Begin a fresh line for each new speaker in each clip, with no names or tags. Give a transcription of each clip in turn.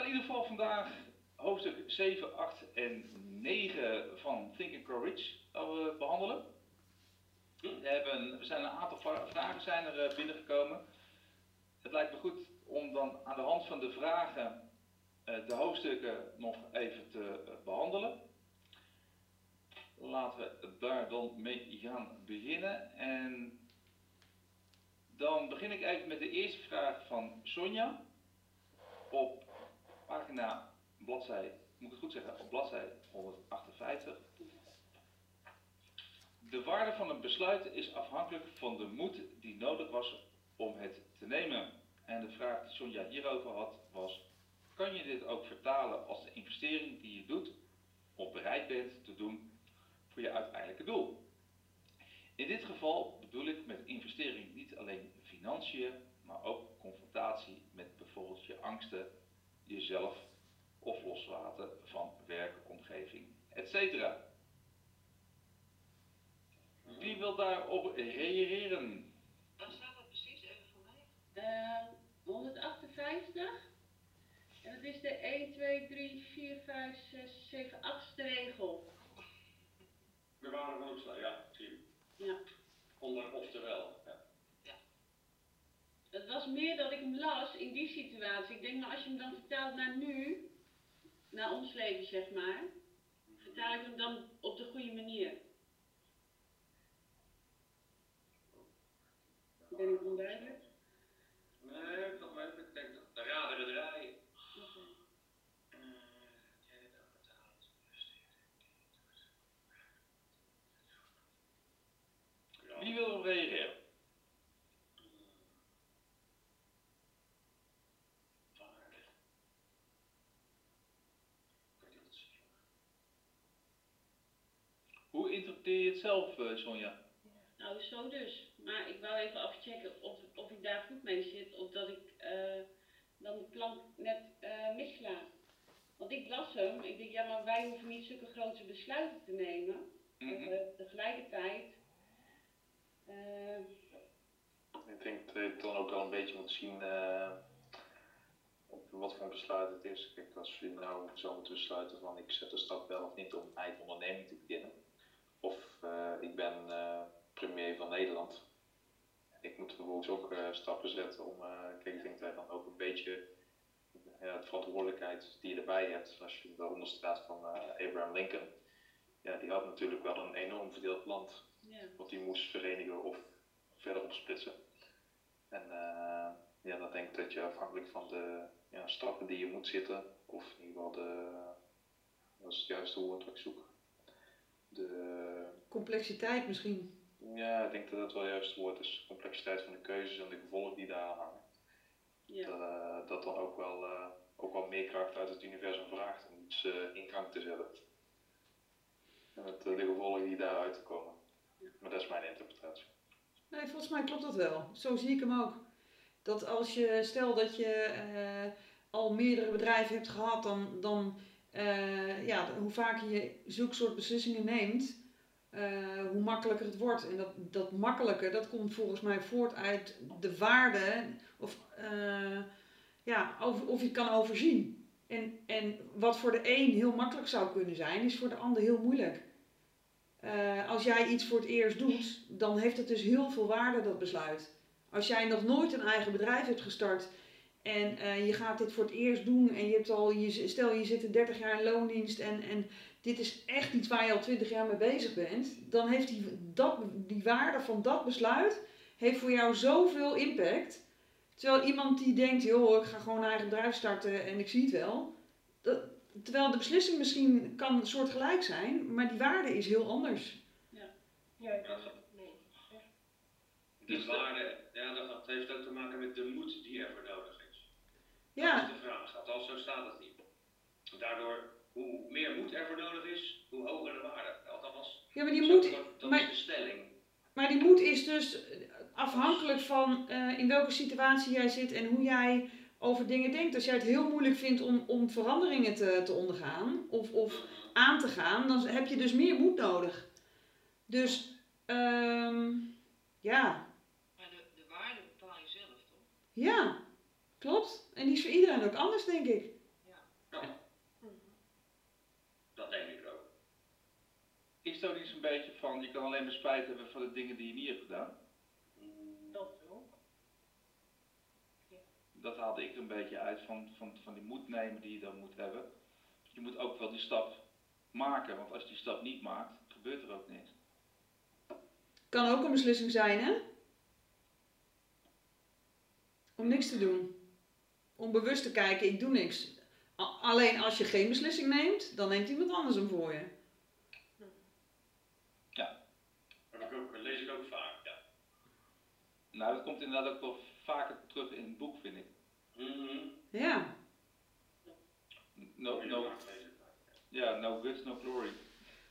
gaan in ieder geval vandaag hoofdstuk 7, 8 en 9 van Think and Grow Rich uh, behandelen. We, hebben, we zijn een aantal vragen zijn er uh, binnengekomen. Het lijkt me goed om dan aan de hand van de vragen uh, de hoofdstukken nog even te behandelen. Laten we daar dan mee gaan beginnen. En dan begin ik even met de eerste vraag van Sonja. Op pagina, bladzij, moet ik het goed zeggen, op bladzij 158. De waarde van een besluit is afhankelijk van de moed die nodig was om het te nemen. En de vraag die Sonja hierover had was, kan je dit ook vertalen als de investering die je doet of bereid bent te doen voor je uiteindelijke doel? In dit geval bedoel ik met investering niet alleen financiën, maar ook confrontatie met bijvoorbeeld je angsten, jezelf of loslaten van werk, omgeving, etc. Wie wil daarop reageren?
Wat staat dat precies even voor mij? Uh, 158. En dat is de 1, 2, 3, 4, 5, 6, 7, 8ste regel.
We waren ook zo, ja, zie
Ja.
Onder oftewel.
Het was meer dat ik hem las in die situatie. Ik denk, maar als je hem dan vertaalt naar nu, naar ons leven zeg maar, vertaal ik hem dan op de goede manier. Ben ik onduidelijk?
Nee, dat weet ik. denk dat de raderen draaien.
Wie wil er reageren? Hoe interpreteer je het zelf, uh, Sonja?
Nou, zo dus. Maar ik wou even afchecken of, of ik daar goed mee zit, of dat ik uh, dan de plank net uh, missla. Want ik las hem, ik denk, ja, maar wij hoeven niet zulke grote besluiten te nemen. Mm -hmm. tegelijkertijd
uh, ik denk dat je dan ook wel een beetje moet zien uh, wat voor een besluit het is. Kijk, als je nou zou moeten besluiten van ik zet de stap wel of niet om eigen onderneming te beginnen. Uh, ik ben premier van Nederland. Ik moet vervolgens ook stappen zetten om, kijk, ik denk dat je dan ook een beetje de verantwoordelijkheid die je erbij hebt, als je daaronder staat van Abraham Lincoln. Ja, die had natuurlijk wel een enorm verdeeld land wat die moest verenigen of verder opsplitsen. En uh, ja, dan denk ik dat je afhankelijk van de ja, stappen die je moet zitten, of in ieder geval de, dat is het juiste woord wat ik zoek. De
complexiteit misschien.
Ja, ik denk dat dat wel het juiste woord is. Complexiteit van de keuzes en de gevolgen die daar aan hangen.
Ja.
Dat, uh, dat dan ook wel, uh, ook wel meer kracht uit het universum vraagt om iets in gang te zetten. En met de gevolgen die daaruit komen. Maar dat is mijn interpretatie.
Nee, volgens mij klopt dat wel. Zo zie ik hem ook. Dat als je, stel dat je uh, al meerdere bedrijven hebt gehad, dan, dan uh, ja, hoe vaker je zulke soort beslissingen neemt, uh, hoe makkelijker het wordt. En dat, dat makkelijke, dat komt volgens mij voort uit de waarde, of ja, over, of je kan overzien. En, en wat voor de een heel makkelijk zou kunnen zijn, is voor de ander heel moeilijk. Uh, als jij iets voor het eerst doet, dan heeft het dus heel veel waarde, dat besluit. Als jij nog nooit een eigen bedrijf hebt gestart en uh, je gaat dit voor het eerst doen en je hebt al, je, stel je zit er 30 jaar in loondienst en, en dit is echt iets waar je al 20 jaar mee bezig bent, dan heeft die, dat, die waarde van dat besluit heeft voor jou zoveel impact. Terwijl iemand die denkt, joh, ik ga gewoon een eigen bedrijf starten en ik zie het wel. Dat, Terwijl de beslissing misschien kan soortgelijk zijn, maar die waarde is heel anders.
Ja, ja ik ben het mee.
De waarde, ja, dat heeft ook te maken met de moed die er voor nodig is.
Ja.
Dat is de vraag. Althans, zo staat het niet. Daardoor, hoe meer moed er voor nodig is, hoe hoger de waarde. Althans,
ja, maar die moed,
dat
maar,
is de stelling.
Maar die moed is dus afhankelijk van uh, in welke situatie jij zit en hoe jij over dingen denkt. Als jij het heel moeilijk vindt om, om veranderingen te, te ondergaan of, of aan te gaan, dan heb je dus meer moed nodig. Dus, um, ja.
Maar de, de waarde bepaal je zelf, toch?
Ja, Klopt. En die is voor iedereen ook anders, denk ik.
Ja. Dat, dat denk ik ook.
Is er iets een beetje van, je kan alleen maar spijt hebben van de dingen die je niet hebt gedaan?
Dat ook. Ja.
Dat haalde ik er een beetje uit van, van, van die moed nemen die je dan moet hebben. Je moet ook wel die stap maken, want als je die stap niet maakt, gebeurt er ook niks.
Kan ook een beslissing zijn, hè? Om niks te doen. Om bewust te kijken, ik doe niks. A- alleen als je geen beslissing neemt, dan neemt iemand anders hem voor je.
Dat ik ook, lees ik ook vaak, ja.
Nou, dat komt inderdaad ook wel vaker terug in het boek, vind ik.
Mhm.
Ja,
No, no, ja, no guts, no glory.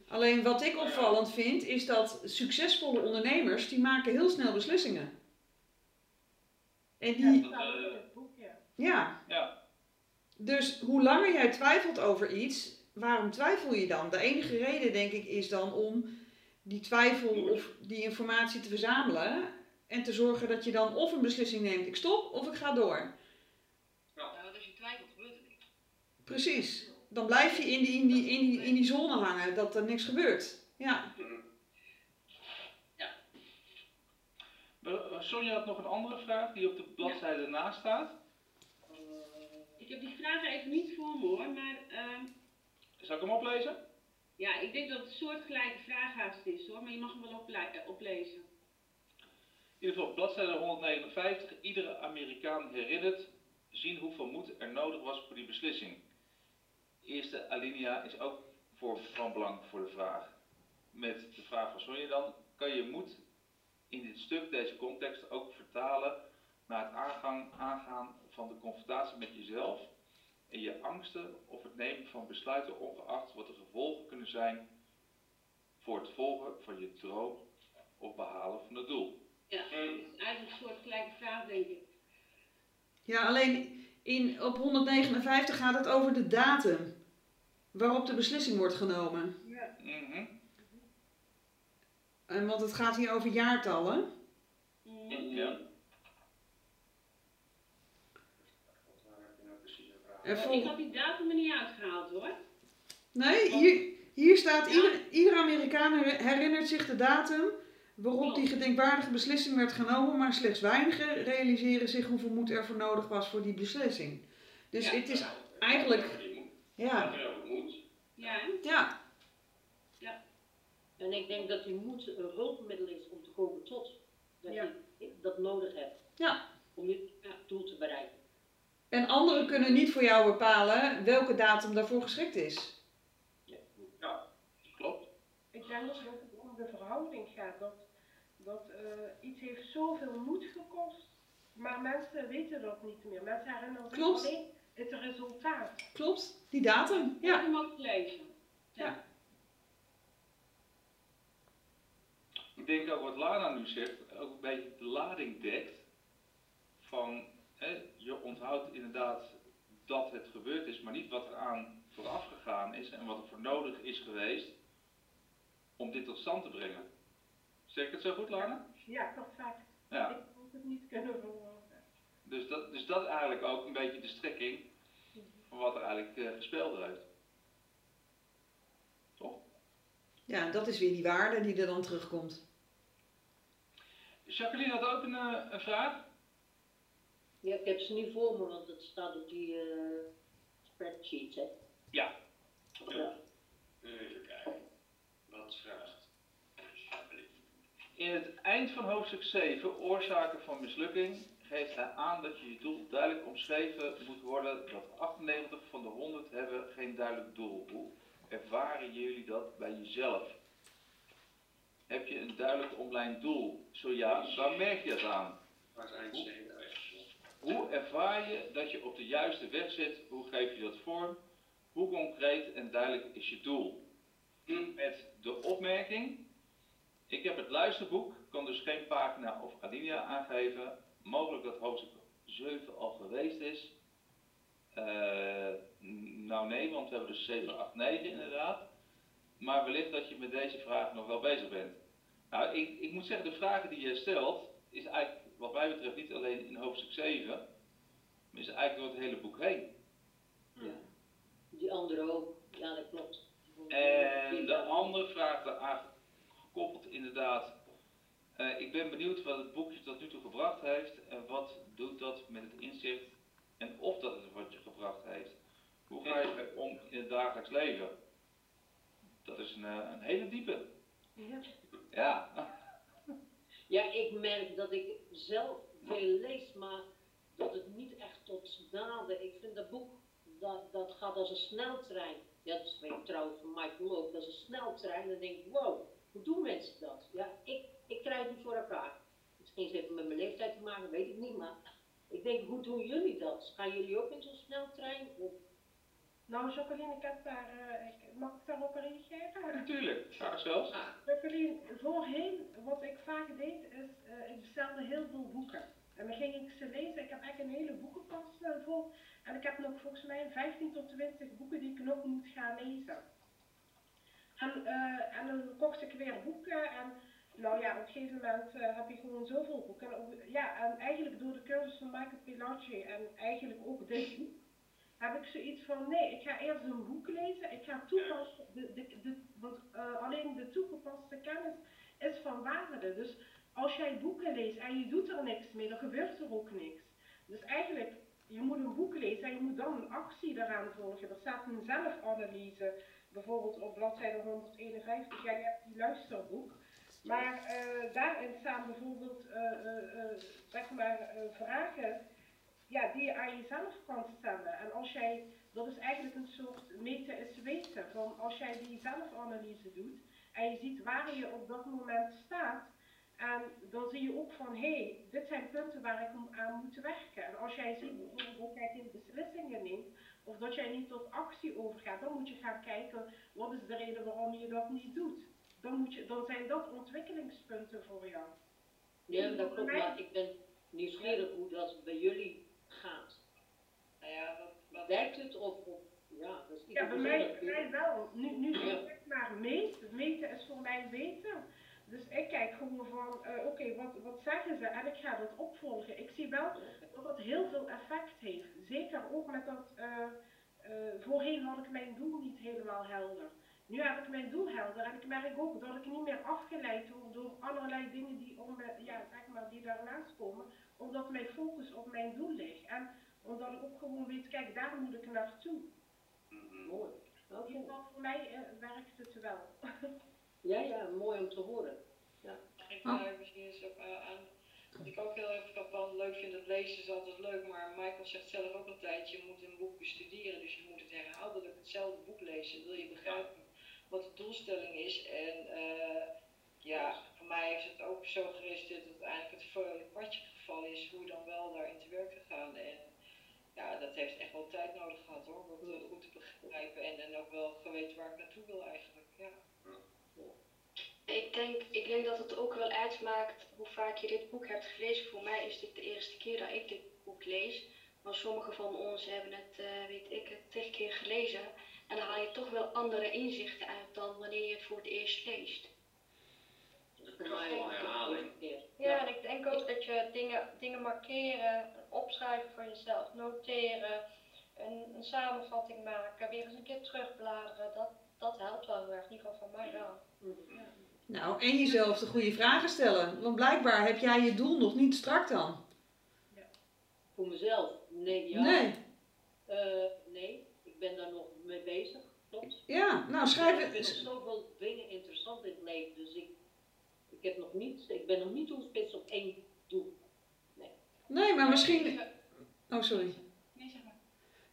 alleen wat ik opvallend vind, is dat succesvolle ondernemers, die maken heel snel beslissingen. En die,
Dat staat ook in het boek, ja.
ja,
Ja,
dus hoe langer jij twijfelt over iets, waarom twijfel je dan? De enige reden, denk ik, is dan om die twijfel of die informatie te verzamelen en te zorgen dat je dan of een beslissing neemt, ik stop of ik ga door.
Nou, als je twijfelt, gebeurt er niks.
Precies. Dan blijf je in die, in die, in die, in die zone hangen dat er niks gebeurt. Ja.
We- Sonja had nog een andere vraag die op de bladzijde ernaast staat.
Ik heb die vragen even niet voor me hoor, maar ehm,
Zal ik hem oplezen?
ja, ik denk dat het een soortgelijke vraaghaast is hoor, maar je mag hem wel ople- eh, oplezen.
In ieder geval, bladzijde 159. Iedere Amerikaan herinnert zien hoeveel moed er nodig was voor die beslissing. Eerste alinea is ook voor, van belang voor de vraag. Met de vraag van Sonja dan, kan je moed in dit stuk, deze context, ook vertalen naar het aangang, aangaan van de confrontatie met jezelf en je angsten of het nemen van besluiten ongeacht wat de gevolgen kunnen zijn voor het volgen van je droom of behalen van het doel.
Ja, het is eigenlijk een soortgelijke vraag denk ik.
Ja, alleen in, op 159 gaat het over de datum waarop de beslissing wordt genomen.
Mhm.
En want het gaat hier over jaartallen.
Mhm.
Ja.
Eh, ik had die datum er niet uitgehaald hoor.
Nee, hier, hier staat ieder, ieder Amerikaan her- herinnert zich de datum waarop die gedenkwaardige beslissing werd genomen, maar slechts weinigen realiseren zich hoeveel moed er voor nodig was voor die beslissing. Dus
Ja.
het is eigenlijk, ja,
Ja.
Ja,
ja,
En ik denk dat die moed een hulpmiddel is om te komen tot dat
Ja.
je dat nodig hebt.
Ja.
Om je doel te bereiken.
En anderen kunnen niet voor jou bepalen welke datum daarvoor geschikt is.
Klopt.
Ik denk dat het om de verhouding gaat. Dat, dat eh, iets heeft zoveel moed gekost, maar mensen weten dat niet meer. Mensen herinneren zich
Klopt.
alleen het resultaat.
Klopt, die datum, ja.
ook gelezen.
Ik denk ook wat Lana nu zegt, ook een beetje de lading dekt. Van, hè, je onthoudt inderdaad dat het gebeurd is, maar niet wat er aan vooraf gegaan is en wat er voor nodig is geweest om dit tot stand te brengen. Zeg ik het zo goed, Lana?
Ja, perfect.
Ja.
Ik moet het niet kunnen verwoorden.
Dus dat, dus dat is eigenlijk ook een beetje de strekking van wat er eigenlijk eh, gespeeld heeft. Toch?
Ja, dat is weer die waarde die er dan terugkomt.
Jacqueline had ook een, eh, een vraag.
Ja, ik heb ze niet voor me, want het staat op die eh spreadsheet, hè.
Ja.
Ja.
Even kijken. Wat vraagt?
In het eind van hoofdstuk 7, Oorzaken van mislukking, geeft hij aan dat je je doel duidelijk omschreven moet worden dat 98 van de 100 hebben geen duidelijk doel. Hoe ervaren jullie dat bij jezelf? Heb je een duidelijk online doel? Zo ja, waar merk je dat aan?
Waar is eind 7?
Hoe ervaar je dat je op de juiste weg zit? Hoe geef je dat vorm? Hoe concreet en duidelijk is je doel? Met de opmerking, ik heb het luisterboek, kan dus geen pagina of alinea aangeven. Mogelijk dat hoofdstuk 7 al geweest is. Eh, nou nee, want we hebben dus 7, 8, 9 inderdaad. Maar wellicht dat je met deze vraag nog wel bezig bent. Nou, ik, ik moet zeggen, de vragen die je stelt, is eigenlijk wat mij betreft niet alleen in hoofdstuk 7, maar is eigenlijk door het hele boek heen.
ja. Die andere ook. Ja, dat klopt.
En de andere vraag daar- benieuwd wat het boekje tot nu toe gebracht heeft en wat doet dat met het inzicht en of dat het wat je gebracht heeft. Hoe ga je ermee om in het dagelijks leven? Dat is een, eh, een hele diepe.
Ja.
Ja.
Ja, ik merk dat ik zelf veel lees, maar dat het niet echt tot naden. Ik vind dat boek, dat, dat gaat als een sneltrein. Ja, dat ik trouwens van Michael ook. Dat is een sneltrein. Dan denk ik, wow, hoe doen mensen dat? Ja, ik, ik krijg het niet voor elkaar. Misschien heeft het met mijn leeftijd te maken, weet ik niet. Maar ik denk, hoe doen jullie dat? Gaan jullie ook in zo'n sneltrein? Of
Nou, Jacqueline, ik heb daar, eh, ik, mag ik daarop reageren?
Natuurlijk, graag zelfs.
Jacqueline, voorheen, wat ik vaak deed, is, eh, ik bestelde heel veel boeken. En dan ging ik ze lezen. Ik heb echt een hele boekenkast eh, vol. En ik heb nog volgens mij 15 tot 20 boeken die ik nog moet gaan lezen. En, eh, en dan kocht ik weer boeken. En nou ja, op een gegeven moment eh, heb je gewoon zoveel boeken. En, ja, en eigenlijk door de cursus van Michael Pilacci en eigenlijk ook dit boek, heb ik zoiets van, nee, ik ga eerst een boek lezen. Ik ga toepassen, de, de, de, want eh, alleen de toegepaste kennis is van waarde. Dus als jij boeken leest en je doet er niks mee, dan gebeurt er ook niks. Dus eigenlijk, je moet een boek lezen en je moet dan een actie daaraan volgen. Er staat een zelfanalyse, bijvoorbeeld op bladzijde 151. Ja, je hebt die luisterboek. Maar eh, daarin staan bijvoorbeeld eh, zeg maar, vragen ja, die je aan jezelf kan stellen. En als jij, dat is eigenlijk een soort meten is weten. Van als jij die zelfanalyse doet en je ziet waar je op dat moment staat. En dan zie je ook van, hé, hey, dit zijn punten waar ik om- aan moet werken. En als jij ziet bijvoorbeeld dat jij geen beslissingen neemt, of dat jij niet tot actie overgaat, dan moet je gaan kijken, wat is de reden waarom je dat niet doet. Dan, moet je, dan zijn dat ontwikkelingspunten voor jou.
Ja, dat klopt, maar ik ben nieuwsgierig hoe dat bij jullie.
Nou ja, wat, wat
Werkt het of, of ja, dat is
Ja, bij mij, bij mij wel. Nu, nu
Ja.
zeg ik maar meten. Meten is voor mij weten. Dus ik kijk gewoon van, eh, oké, wat, wat zeggen ze? En ik ga dat opvolgen. Ik zie wel dat dat heel veel effect heeft. Zeker ook met dat, eh, eh, voorheen had ik mijn doel niet helemaal helder. Nu heb ik mijn doel helder en ik merk ook dat ik niet meer afgeleid word door allerlei dingen die, om, ja, zeg maar, die daarnaast komen. Omdat mijn focus op mijn doel ligt. En omdat ik ook gewoon weet, kijk, daar moet ik naartoe.
Mooi.
In
Oké.
ieder geval voor mij eh, werkt het wel.
Ja, ja, mooi om te horen.
Mag ik
Oh.
daar misschien eens op eh, aan? Wat ik ook heel erg frappant leuk vind, dat lezen is altijd leuk, maar Michael zegt zelf ook altijd, je moet een boek bestuderen, dus je moet het herhaaldelijk hetzelfde boek lezen, wil je begrijpen wat de doelstelling is. En eh, ja, voor mij heeft het ook zo geresulteerd dat uiteindelijk het voor het padje gevallen is, hoe dan wel daarin te werk gegaan. En ja, dat heeft echt wel tijd nodig gehad hoor, om het eh, goed te begrijpen en, en ook wel geweten waar ik naartoe wil eigenlijk. Ja.
Ik denk, ik denk dat het ook wel uitmaakt hoe vaak je dit boek hebt gelezen. Voor mij is dit de eerste keer dat ik dit boek lees. Maar sommigen van ons hebben het, eh, weet ik, het tig keer gelezen. En dan haal je toch wel andere inzichten uit dan wanneer je het voor het eerst leest.
Wel herhaling.
Ja, en ik denk ook dat je dingen, dingen markeren, opschrijven voor jezelf, noteren, een, een samenvatting maken, weer eens een keer terugbladeren. Dat, dat helpt wel heel erg, in ieder geval voor mij wel.
Nou, en jezelf de goede vragen stellen. Want blijkbaar heb jij je doel nog niet strak dan.
Voor mezelf? Nee, ja.
Nee.
Eh, nee, ik ben daar nog mee bezig, klopt.
Ja, nou
ik
schrijf
vind nog
het.
zoveel dingen interessant in het leven, dus ik, ik, heb nog niet, ik ben nog niet toegespitst op één doel.
Nee, maar misschien. Oh, sorry.
Nee, zeg maar.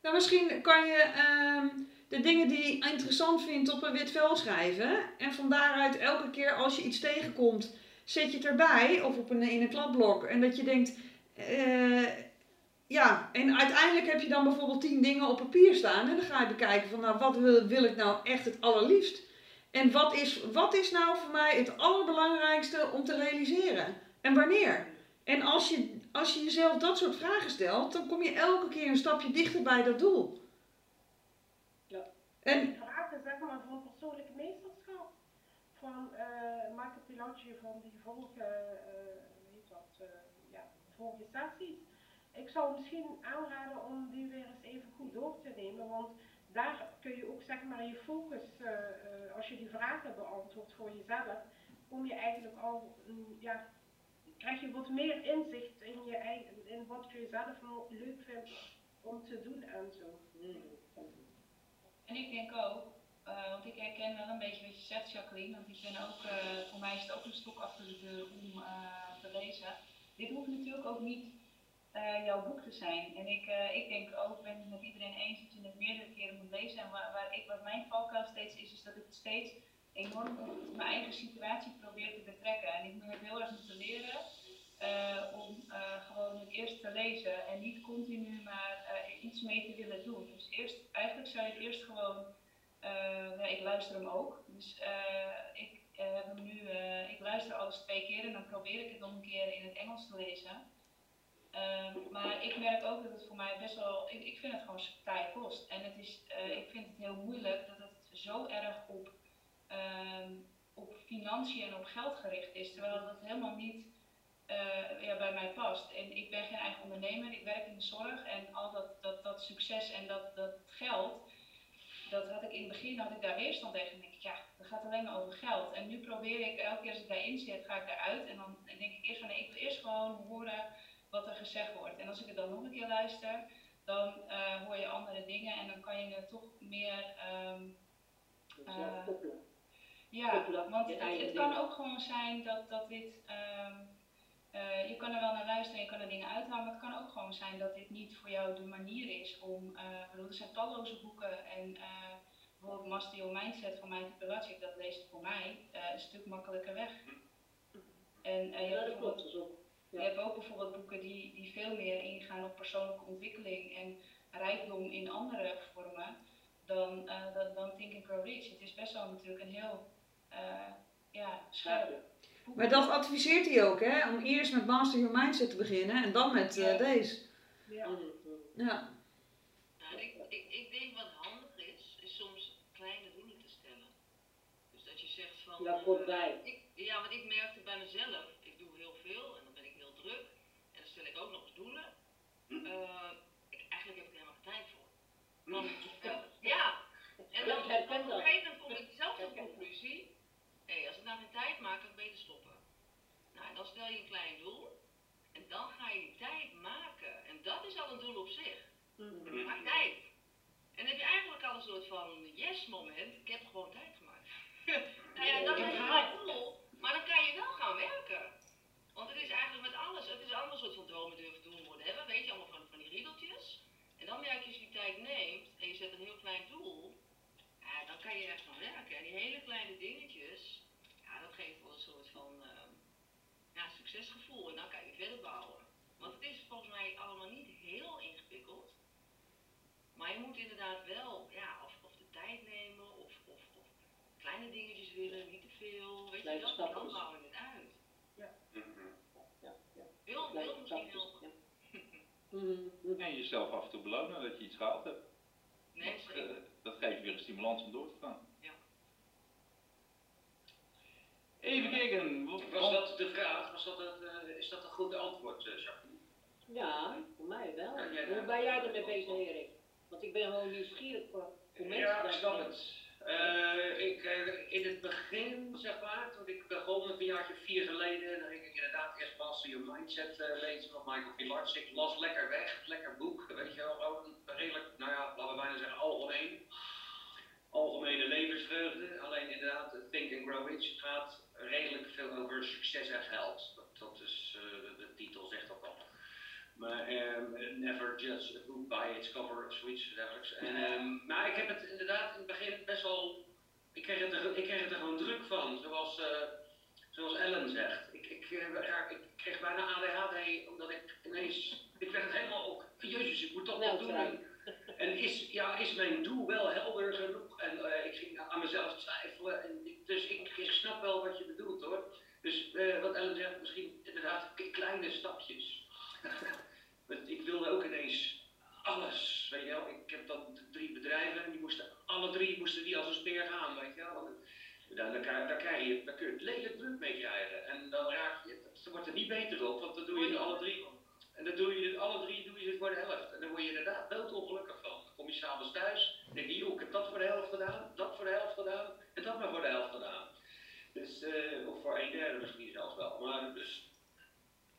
Nou, misschien kan je ehm, de dingen die je interessant vindt op een wit vel schrijven. En van daaruit elke keer als je iets tegenkomt, zet je het erbij. Of op een, in een kladblok. En dat je denkt. eh, ja, en uiteindelijk heb je dan bijvoorbeeld tien dingen op papier staan. En dan ga je bekijken van nou, wat wil, wil ik nou echt het allerliefst? En wat is, wat is nou voor mij het allerbelangrijkste om te realiseren? En wanneer? En als je, als je jezelf dat soort vragen stelt, dan kom je elke keer een stapje dichter bij dat doel.
Ja.
En
Vragen zeg maar van persoonlijk meesterschap. Van eh Michael Pilacci van die vorige, eh weet dat, eh, ja, vorige sessies. Ik zou misschien aanraden om die weer eens even goed door te nemen, want daar kun je ook zeg maar je focus, als je die vragen beantwoordt voor jezelf, kom je eigenlijk al, mm, ja, krijg je wat meer inzicht in je eigen, in wat je zelf mo- leuk vindt om te doen en zo.
En ik denk ook, eh, want ik herken wel een beetje wat je zegt, Jacqueline, want ik ben ook, eh, voor mij is het ook een stok achter de deur om eh, te lezen. Dit hoeft natuurlijk ook niet eh, jouw boek te zijn. En ik, eh, ik denk ook, ben het met iedereen eens dat je het meerdere keren moet lezen. En waar, waar ik, wat mijn valkuil steeds is, is dat ik het steeds enorm mijn eigen situatie probeer te betrekken. En ik heb heel erg moeten leren eh, om eh, gewoon het eerst te lezen en niet continu maar eh, iets mee te willen doen. Dus eerst, eigenlijk zou het eerst gewoon, ja, ik luister hem ook, dus ik heb nu, ik luister alles twee keer en dan probeer ik het nog een keer in het Engels te lezen. Ehm, maar ik merk ook dat het voor mij best wel, ik, ik vind het gewoon taai kost. En het is, ik vind het heel moeilijk dat het zo erg op, op financiën en op geld gericht is, terwijl dat helemaal niet eh, ja, bij mij past. En ik ben geen eigen ondernemer, ik werk in de zorg en al dat, dat, dat succes en dat, dat geld, dat had ik in het begin, had ik daar weerstand tegen. En denk ik, ja, dat gaat alleen maar over geld. En nu probeer ik, elke keer als ik daarin zit, ga ik daaruit en dan denk ik eerst van, nee, ik wil eerst gewoon horen wat er gezegd wordt. En als ik het dan nog een keer luister, dan eh, hoor je andere dingen en dan kan je toch meer... ehm, eh, ja, want het, kan ook gewoon zijn dat, dat dit. ehm, eh, je kan er wel naar luisteren en je kan er dingen uithalen, maar het kan ook gewoon zijn dat dit niet voor jou de manier is om. ik bedoel, er zijn talloze boeken en eh, bijvoorbeeld Master Your Mindset van Michael Pilatschik, dat leest voor mij een stuk makkelijker weg. En je,
Ja, dat klopt, ook.
je hebt ook bijvoorbeeld boeken die, die veel meer ingaan op persoonlijke ontwikkeling en rijkdom in andere vormen dan, dan, Think and Grow Rich. Het is best wel natuurlijk een heel ja, scherp boek.
Maar dat adviseert hij ook, hè? Om eerst met Master Your Mindset te beginnen en dan met eh,
Ja.
deze.
Ja.
Ja.
Nou, ik, ik, ik denk wat handig is, is soms kleine doelen te stellen. Dus dat je zegt van...
Ja,
eh,
komt bij.
Ik, ja, want ik merkte bij mezelf, ik doe heel veel en dan ben ik heel druk. En dan stel ik ook nog eens doelen. Eh, ik, eigenlijk heb ik er helemaal geen tijd voor. Want, eh, ja, en dan
Ja,
op
dat.
een gegeven moment kom ik zelf tot de conclusie, als ik nou geen tijd maak, kan ik beter stoppen. Nou, en dan stel je een klein doel en dan ga je die tijd maken. En dat is al een doel op zich. Maak tijd. En dan heb je eigenlijk al een soort van yes moment, ik heb gewoon tijd gemaakt. nou ja, dat is een doel, maar dan kan je wel gaan werken. Want het is eigenlijk met alles, het is een ander soort van dromen durven doen worden hebben, weet je, allemaal van, van die riedeltjes. En dan merk je als je die tijd neemt en je zet een heel klein doel, ja, dan kan je echt gaan werken. En die hele kleine dingetjes, succesgevoel en dan kan je verder bouwen. Want het is volgens mij allemaal niet heel ingewikkeld. Maar je moet inderdaad wel, ja, of, of de tijd nemen, of, of, of kleine dingetjes willen, niet te veel. Weet je, dat, dan
stapjes.
bouw je het uit.
Ja, ja.
Wil,
Kleine
wil misschien heel
Mhm.
En jezelf af en toe belonen dat je iets gehaald hebt.
Nee,
dat, eh, dat geeft weer een stimulans om door te gaan.
Ja.
Even kijken. wat-
Was dat de vraag? Was dat het, eh, is dat een goed antwoord, eh, Jacqueline?
Ja, voor mij wel.
Ja, jij-
Hoe ben jij ermee bezig, Erik? Want ik ben gewoon nieuwsgierig voor hoe mensen
Ja, ik snap het. Eh, ik, in het begin, zeg maar, toen ik begon, een jaartje vier geleden, dan ging ik inderdaad eerst Master Your Mindset eh, lezen van Michael Pilarczyk. Ik las lekker weg, lekker boek, weet je wel, gewoon redelijk, nou ja, laten we bijna zeggen algemeen. Algemene levensvreugde, alleen inderdaad, Think and Grow Rich gaat redelijk veel over succes en geld. Dat, dat is, eh, de, titel zegt dat al. Maar ehm, never judge a book by its cover of zoiets dergelijks. En, ehm, maar ik heb het inderdaad in het begin best wel. Ik kreeg het er, ik kreeg het er gewoon druk van, zoals, eh, zoals Ellen zegt. Ik, ik, eh, ja, ik kreeg bijna ADHD omdat ik ineens. Ik werd het helemaal op. Jezus, ik moet toch wat doen. En, en is, ja, is mijn doel wel helder genoeg? En eh, ik ging aan mezelf twijfelen. En ik- dus ik, ik snap wel wat je bedoelt hoor. Dus eh, wat Ellen zegt, misschien inderdaad kleine stapjes. Want ik wilde ook inees alles, weet je wel. Ik heb dan drie bedrijven en die moesten, alle drie moesten die als een speer gaan, weet je wel. Want Daar, daar, daar, krijg je, daar kun je het lelijk druk mee krijgen. En dan raak je, het wordt er niet beter op, want dan doe je het alle drie. En dan doe je het alle drie doe je het voor de helft. En dan word je inderdaad doodongelukkig van. Dan kom je s'avonds thuis, dan denk je, joh, ik heb dat voor de helft gedaan, dat voor de helft gedaan en dat maar voor de helft gedaan. Dus, eh, of voor een derde misschien zelfs wel. Maar dus,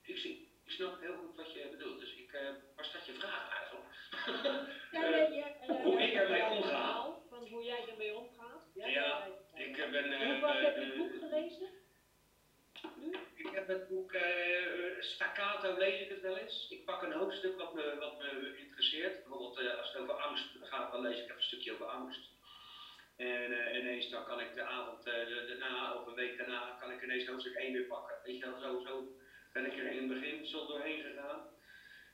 ik, zie, ik snap heel goed wat je bedoelt. Dus ik, uh, waar staat je vraag eigenlijk?
Ja, nee, ja,
uh, hoe ik ermee omga.
Van hoe jij ermee omgaat.
Ja, ja ik ben...
Hoe heb je het boek gelezen?
Ik heb het boek Staccato, lees ik het wel eens. Ik pak een hoofdstuk wat me, wat me interesseert. Bijvoorbeeld als het over angst gaat, dan lees ik even een stukje over angst. En uh, ineens dan kan ik de avond uh, daarna of een week daarna kan ik ineens hoofdstuk 1 weer pakken. Weet je wel, zo, zo ben ik er in het begin zo doorheen gegaan.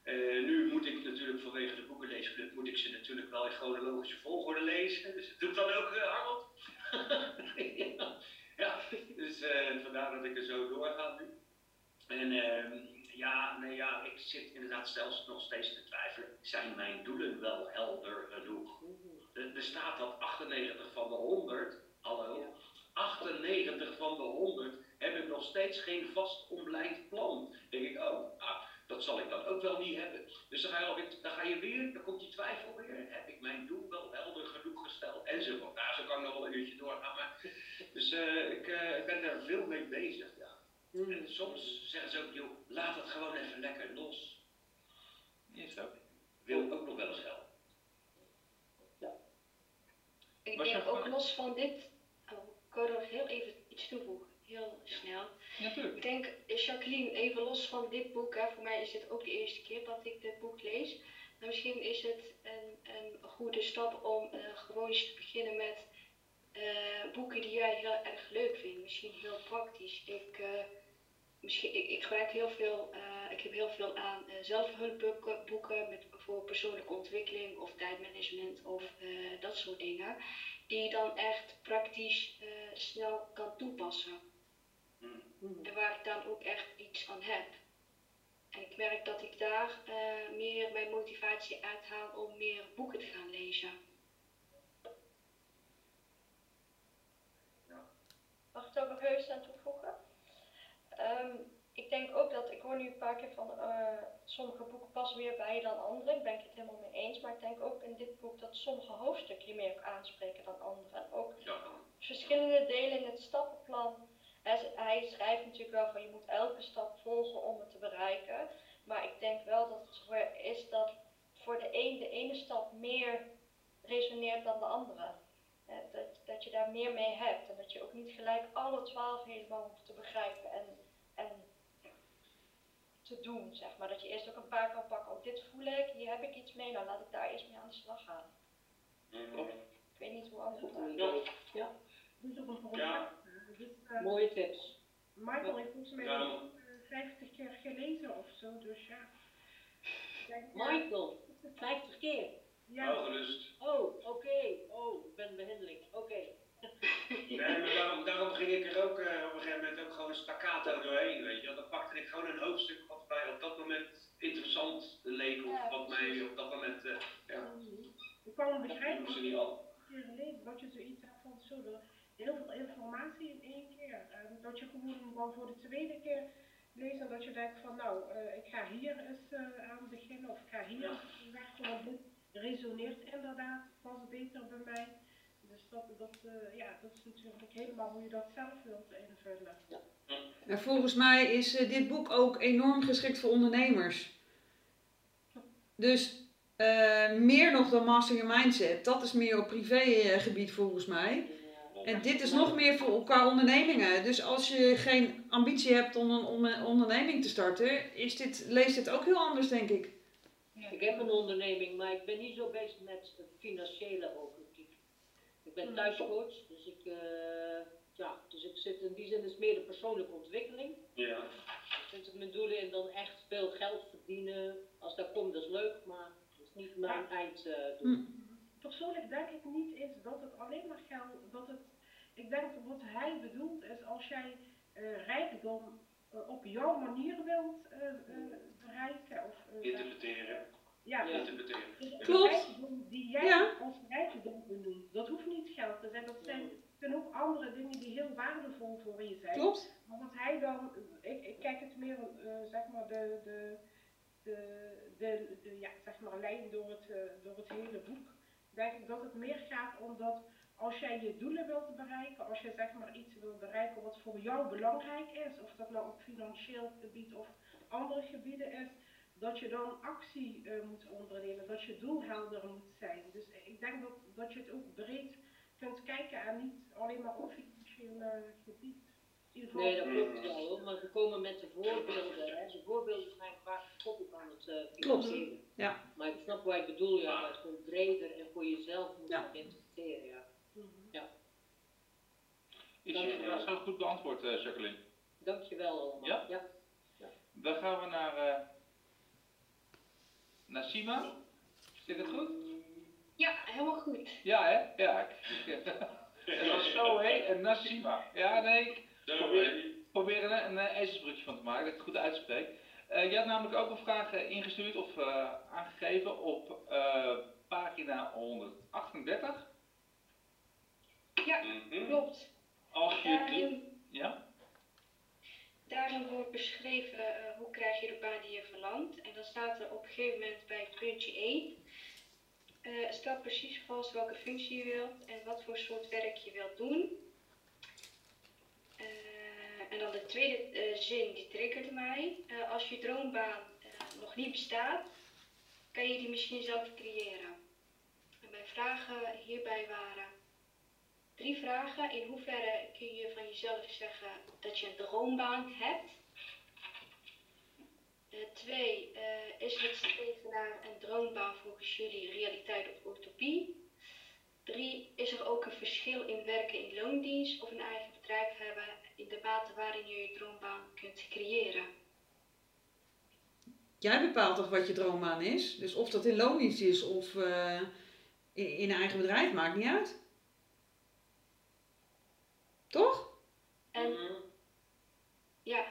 Uh, nu moet ik natuurlijk vanwege de boekenleesclub, moet ik ze natuurlijk wel in chronologische volgorde lezen. Dus dat doet dan ook Harold. ja. ja, dus vandaar dat ik er zo doorga nu. En ehm, ja, nee, ja, ik zit inderdaad zelfs nog steeds te twijfelen. Zijn mijn doelen wel helder genoeg? Er staat dat 98 van de 100, hallo, 98 van de 100 hebben nog steeds geen vast omlijnd plan. Denk ik, oh, ah, dat zal ik dan ook wel niet hebben. Dus dan ga je, alweer, dan ga je weer, dan komt die twijfel weer. Heb ik mijn doel wel helder genoeg gesteld? Enzovoort. Nou, zo kan ik nog wel een uurtje doorgaan. Maar, dus uh, ik, uh, ik ben daar veel mee bezig, ja. En soms zeggen ze ook, joh, laat het gewoon even lekker los.
Is ook.
Wil ook nog wel eens helpen.
Ik denk ook los van dit, oh, ik wil er heel even iets toevoegen, heel snel.
Natuurlijk.
Ik denk, Jacqueline, even los van dit boek, hè, voor mij is dit ook de eerste keer dat ik dit boek lees. Maar misschien is het een, een goede stap om uh, gewoon eens te beginnen met uh, boeken die jij heel erg leuk vindt. Misschien heel praktisch. Ik, uh, misschien, ik, ik, gebruik heel veel, ik heb heel veel aan zelfhulpboeken boeken met, voor persoonlijke ontwikkeling of tijdmanagement of dat soort dingen. Die je dan echt praktisch snel kan toepassen. En waar ik dan ook echt iets aan heb. En ik merk dat ik daar uh, meer mijn motivatie uithaal om meer boeken te gaan lezen.
Ja. Mag ik er nog heus aan toevoegen? Um, ik denk ook dat, ik hoor nu een paar keer van uh, sommige boeken passen weer bij je dan andere. Ik ben het helemaal mee eens. Maar ik denk ook in dit boek dat sommige hoofdstukken je meer ook aanspreken dan andere. En ook verschillende delen in het stappenplan hij schrijft natuurlijk wel van je moet elke stap volgen om het te bereiken. Maar ik denk wel dat het zo is dat voor de een de ene stap meer resoneert dan de andere. Dat, dat je daar meer mee hebt en dat je ook niet gelijk alle twaalf helemaal hoeft te begrijpen en, en te doen, zeg maar. Dat je eerst ook een paar kan pakken, oh dit voel ik, hier heb ik iets mee, nou laat ik daar eerst mee aan de slag gaan. Ik weet niet hoe anders het
Ja. ja.
Dus, uh,
Mooie tips.
Michael heeft volgens mij ja. 50 keer gelezen of zo, dus ja.
Michael, 50 keer?
Ja.
Oh, gerust.
Oh, oké. Okay. Oh, ik ben behendeling. Oké. Okay.
nee, maar daarom, daarom, ging ik er ook uh, op een gegeven moment ook gewoon een staccato doorheen, weet je. Dan pakte ik gewoon een hoofdstuk wat mij op dat moment interessant leek, of ja, wat mij op dat moment, uh, ja.
Ik kan het begrijpen
dat niet al.
dat je zoiets hebt van zo, heel veel informatie in één keer. En dat je gewoon dan voor de tweede keer leest en dat je denkt van nou, uh, ik ga hier eens uh, aan beginnen of ik ga hier werken, want dit resoneert inderdaad pas beter bij mij. Dus dat, dat, uh, ja, dat is natuurlijk helemaal hoe je dat zelf wilt invullen. Ja.
En volgens mij is dit boek ook enorm geschikt voor ondernemers. Dus meer nog dan Master Your Mindset. Dat is meer op privégebied volgens mij. En dit is nog meer voor elkaar ondernemingen. Dus als je geen ambitie hebt om een onderneming te starten, is dit, leest dit ook heel anders, denk ik.
Ik heb een onderneming, maar ik ben niet zo bezig met het financiële ook. Ik ben thuiscoach, dus ik, uh, ja, dus ik zit in die zin is meer de persoonlijke ontwikkeling.
Ja.
Ik zit mijn doelen in dan echt veel geld verdienen. Als dat komt, dat is leuk, maar dat is niet mijn ja. einddoel. Uh,
persoonlijk denk ik niet is dat het alleen maar geld, dat het, ik denk wat hij bedoelt is als jij uh, rijkdom uh, op jouw manier wilt uh, bereiken of
interpreteren.
Ja,
ja. interpreteren.
Dus Klopt. rijkdom die jij ja. als rijkdom benoemt, dat hoeft niet geld te zijn, dat zijn kunnen ook andere dingen die heel waardevol voor je zijn.
Klopt.
Maar wat hij dan, ik, ik kijk het meer, zeg maar, de, de, de, de, de, ja, zeg maar, lijn door het, door het hele boek denk ik dat het meer gaat om dat als jij je doelen wilt bereiken, als je zeg maar iets wilt bereiken wat voor jou belangrijk is, of dat nou op financieel gebied of andere gebieden is dat je dan actie eh, moet ondernemen, dat je doel helder moet zijn. Dus ik denk dat, dat je het ook breed kunt kijken en niet alleen maar op financieel gebied. In ieder geval-
Nee, dat klopt wel hoor, maar ze komen met de voorbeelden. Hè. De voorbeelden zijn vaak gekoppeld aan het eh
Klopt,
financieren.
ja.
Maar ik snap wat je bedoelt, ja, maar het is gewoon breder en voor jezelf moet je
Ja.
ja. ja.
Is je vraag zo goed beantwoord, eh, Jacqueline?
Dankjewel allemaal.
Ja?
ja.
Dan gaan we naar, eh naar Sima. Zit het goed?
Ja, helemaal goed.
Ja, hè? Ja. ik- Het was zo, hè? En Nassima. Ja, nee. Ik probeer, probeer er een, een ezelsbrugje van te maken, dat ik het goed uitspreek. Eh je had namelijk ook een vraag eh, ingestuurd of eh, aangegeven op eh, pagina 138.
Ja, klopt.
Als je...
Daarin,
Ja?
daarin wordt beschreven eh, hoe krijg je de baan die je verlangt. En dan staat er op een gegeven moment bij puntje 1. eh stel precies vast welke functie je wilt en wat voor soort werk je wilt doen. Eh, en dan de tweede zin, die triggerde mij. Als je droombaan nog niet bestaat, kan je die misschien zelf creëren. En mijn vragen hierbij waren drie vragen. In hoeverre kun je van jezelf zeggen dat je een droombaan hebt? Eh, twee, eh, is het streven een droombaan volgens jullie realiteit of utopie? Drie, is er ook een verschil in werken in loondienst of een eigen bedrijf hebben in de mate waarin je je droombaan kunt creëren?
Jij bepaalt toch wat je droombaan is? Dus of dat in loondienst is of eh, in een eigen bedrijf, maakt niet uit. Toch?
En ja,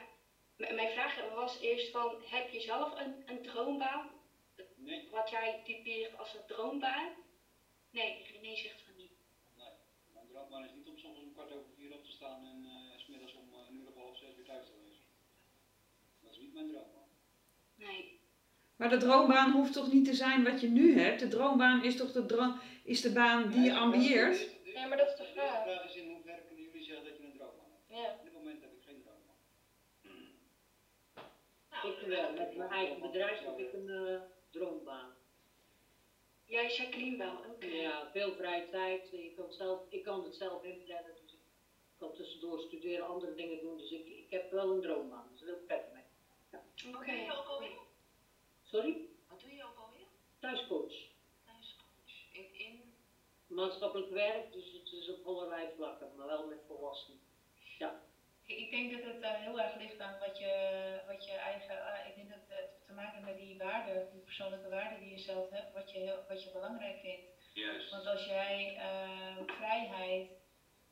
m- mijn vraag was eerst van, heb je zelf een, een droombaan?
Nee.
Wat jij typeert als een droombaan? Nee, René zegt van niet.
Nee, mijn droombaan is niet om soms om kwart over vier op te staan en eh, s smiddags om eh, een uur of half zes weer thuis te wezen. Dat is niet mijn droombaan.
Nee.
Maar de droombaan hoeft toch niet te zijn wat je nu hebt? De droombaan is toch de, is de baan die je ambieert?
Nee, maar dat is De vraag.
vraag is in hoeverre kunnen jullie zeggen dat je een droombaan hebt?
Ja.
Op dit moment heb ik geen droombaan.
Ik wel, met mijn eigen bedrijf heb ik een eh, droombaan.
Jij, Jacqueline wel, oké.
Ja, veel vrije tijd. Je kan zelf, ik kan het zelf inplannen, dus ik kan tussendoor studeren, andere dingen doen. Dus ik, ik heb wel een droombaan, dus daar wil ik verder mee.
Wat doe je ook alweer?
Sorry?
Wat doe je ook alweer?
Thuiscoach.
Thuiscoach. In, in
Maatschappelijk werk, dus het is op allerlei vlakken, maar wel met volwassenen. Ja.
Ik, denk dat het eh, heel erg ligt aan wat je, wat je eigen. ah, ik denk dat het te maken heeft met die waarden, die persoonlijke waarden die je zelf hebt, wat je, heel, wat je belangrijk vindt.
Juist.
Want als jij eh, vrijheid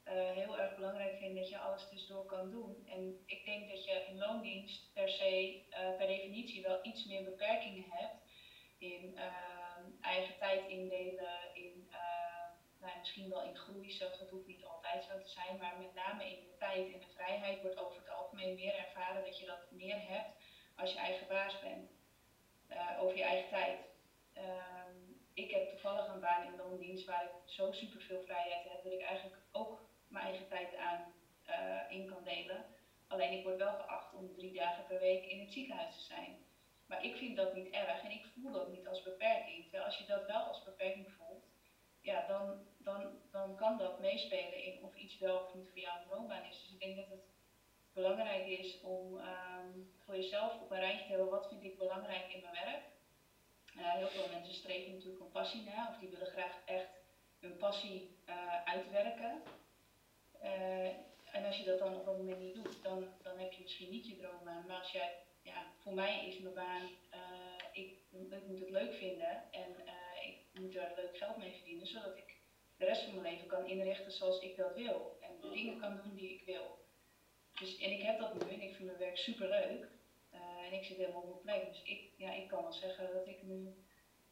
eh, heel erg belangrijk vindt, dat je alles tussendoor kan doen. En ik denk dat je in loondienst per se, per definitie, wel iets meer beperkingen hebt in eigen tijd indelen, in nou, misschien wel in groei zelfs, dat hoeft niet altijd zo te zijn, maar met name in de tijd en de vrijheid wordt over het algemeen meer ervaren dat je dat meer hebt als je eigen baas bent, eh, over je eigen tijd. Ehm, ik heb toevallig een baan in loondienst waar ik zo superveel vrijheid heb dat ik eigenlijk ook mijn eigen tijd aan eh, in kan delen. Alleen ik word wel geacht om drie dagen per week in het ziekenhuis te zijn. Maar ik vind dat niet erg en ik voel dat niet als beperking. Terwijl als je dat wel als beperking voelt, ja, dan, dan, dan kan dat meespelen in of iets wel of niet voor jou een droombaan is. Dus ik denk dat het belangrijk is om ehm, voor jezelf op een rijtje te hebben wat vind ik belangrijk in mijn werk. Eh, heel veel mensen streven natuurlijk een passie na of die willen graag echt hun passie eh, uitwerken. Eh, en als je dat dan op dat moment niet doet, dan, dan heb je misschien niet je droombaan. Maar als jij, ja, voor mij is mijn baan, ik, ik moet het leuk vinden en moet er leuk geld mee verdienen, zodat ik de rest van mijn leven kan inrichten zoals ik dat wil. En de dingen kan doen die ik wil. Dus, en ik heb dat nu ik vind mijn werk super leuk. en ik zit helemaal op mijn plek. Dus ik, ja, ik kan wel zeggen dat ik nu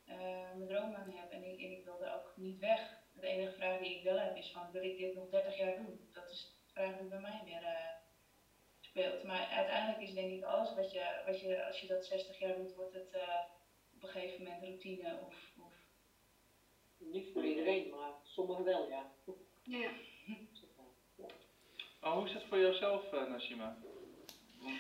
eh, mijn droombaan heb en ik, en ik wil er ook niet weg. De enige vraag die ik wel heb is van, wil ik dit nog 30 jaar doen? Dat is de vraag die bij mij weer eh, speelt. Maar uiteindelijk is denk ik alles wat je, wat je, als je dat 60 jaar doet, wordt het eh, op een gegeven moment routine of
Niet voor iedereen, maar sommigen wel, ja.
Ja.
Maar hoe is het voor jouzelf, eh Nassima? Want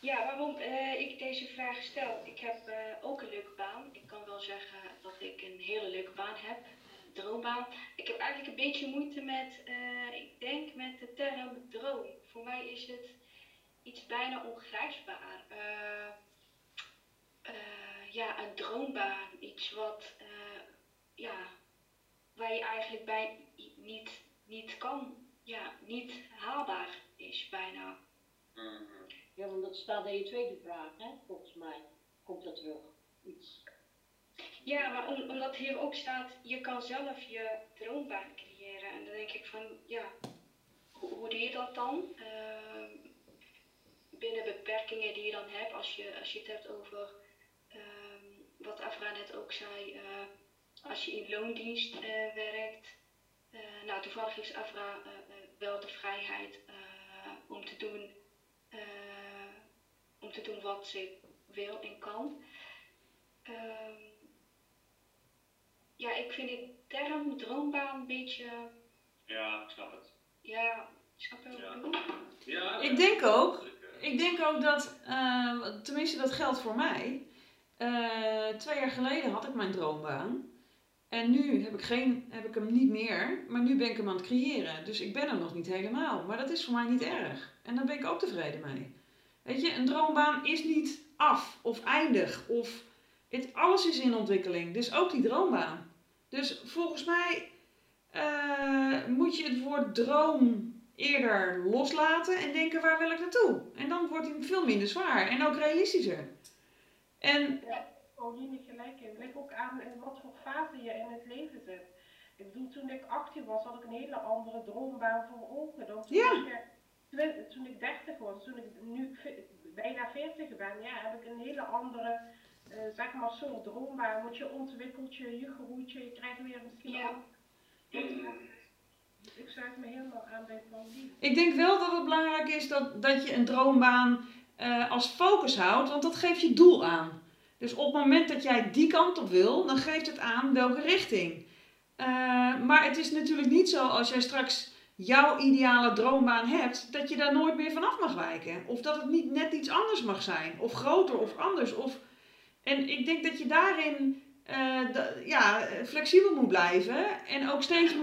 Ja, waarom eh, ik deze vraag stel? Ik heb eh, ook een leuke baan. Ik kan wel zeggen dat ik een hele leuke baan heb. Een droombaan. Ik heb eigenlijk een beetje moeite met, eh, ik denk met de term droom. Voor mij is het iets bijna ongrijpbaar. Eh, eh, ja, een droombaan. Iets wat, eh, ja, waar je eigenlijk bij niet, niet kan, ja, niet haalbaar is bijna.
Ja, want dat staat in je tweede vraag, hè? Volgens mij komt dat terug. Iets.
Ja, maar om- omdat hier ook staat, je kan zelf je droombaan creëren. En dan denk ik van, ja, hoe, hoe doe je dat dan? Ehm, binnen beperkingen die je dan hebt, als je, als je het hebt over ehm, wat Afra net ook zei, eh, als je in loondienst eh, werkt. eh, nou, toevallig heeft Afra eh, wel de vrijheid eh, om te doen, eh, om te doen wat ze wil en kan. Ehm, ja, ik vind die term droombaan een beetje,
Ja, ik snap het.
ja, snap je ik
Ja. Ja,
Ik denk ook, ik denk ook dat, eh, tenminste dat geldt voor mij. Eh, twee jaar geleden had ik mijn droombaan. En nu heb ik, geen, heb ik hem niet meer, maar nu ben ik hem aan het creëren. Dus ik ben er nog niet helemaal. Maar dat is voor mij niet erg. En daar ben ik ook tevreden mee. Weet je, een droombaan is niet af of eindig. Of het, alles is in ontwikkeling. Dus ook die droombaan. Dus volgens mij eh, moet je het woord droom eerder loslaten en denken waar wil ik naartoe. En dan wordt hij veel minder zwaar en ook realistischer. En
Ja, Pauline gelijk in. Het ligt ook aan in wat voor fase je in het leven zit. Ik bedoel, toen ik 18 was, had ik een hele andere droombaan voor ogen dan toen,
Ja.
ik, eh, toen ik 30 was. Toen ik nu bijna 40 ben, ja, heb ik een hele andere, eh, zeg maar, soort droombaan. Want je ontwikkelt je, je groeit je, je krijgt weer misschien
Ja.
ook. Ik sluit me helemaal aan bij Pauline.
ik denk wel dat het belangrijk is dat, dat je een droombaan eh, als focus houdt, want dat geeft je doel aan. Dus op het moment dat jij die kant op wil, dan geeft het aan welke richting. Eh, maar het is natuurlijk niet zo als jij straks jouw ideale droombaan hebt, dat je daar nooit meer vanaf mag wijken. Of dat het niet net iets anders mag zijn. Of groter of anders. Of... En ik denk dat je daarin eh, ja, flexibel moet blijven. En ook steeds,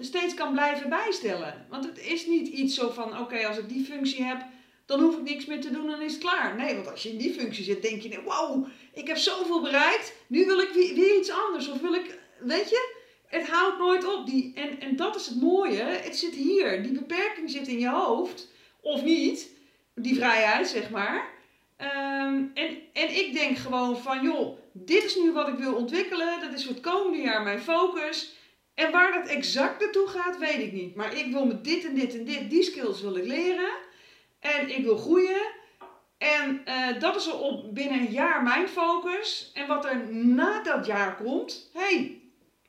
steeds kan blijven bijstellen. Want het is niet iets zo van, oké, als ik die functie heb, dan hoef ik niks meer te doen en is het klaar. Nee, want als je in die functie zit, denk je, wow, ik heb zoveel bereikt. Nu wil ik weer, iets anders. Of wil ik, weet je, het houdt nooit op. Die, en, en dat is het mooie. Het zit hier. Die beperking zit in je hoofd. Of niet. Die vrijheid, zeg maar. Ehm, en, en ik denk gewoon van, joh, dit is nu wat ik wil ontwikkelen. Dat is voor het komende jaar mijn focus. En waar dat exact naartoe gaat, weet ik niet. Maar ik wil met dit en dit en dit, die skills wil ik leren. En ik wil groeien. En eh, dat is op binnen een jaar mijn focus. En wat er na dat jaar komt, hey,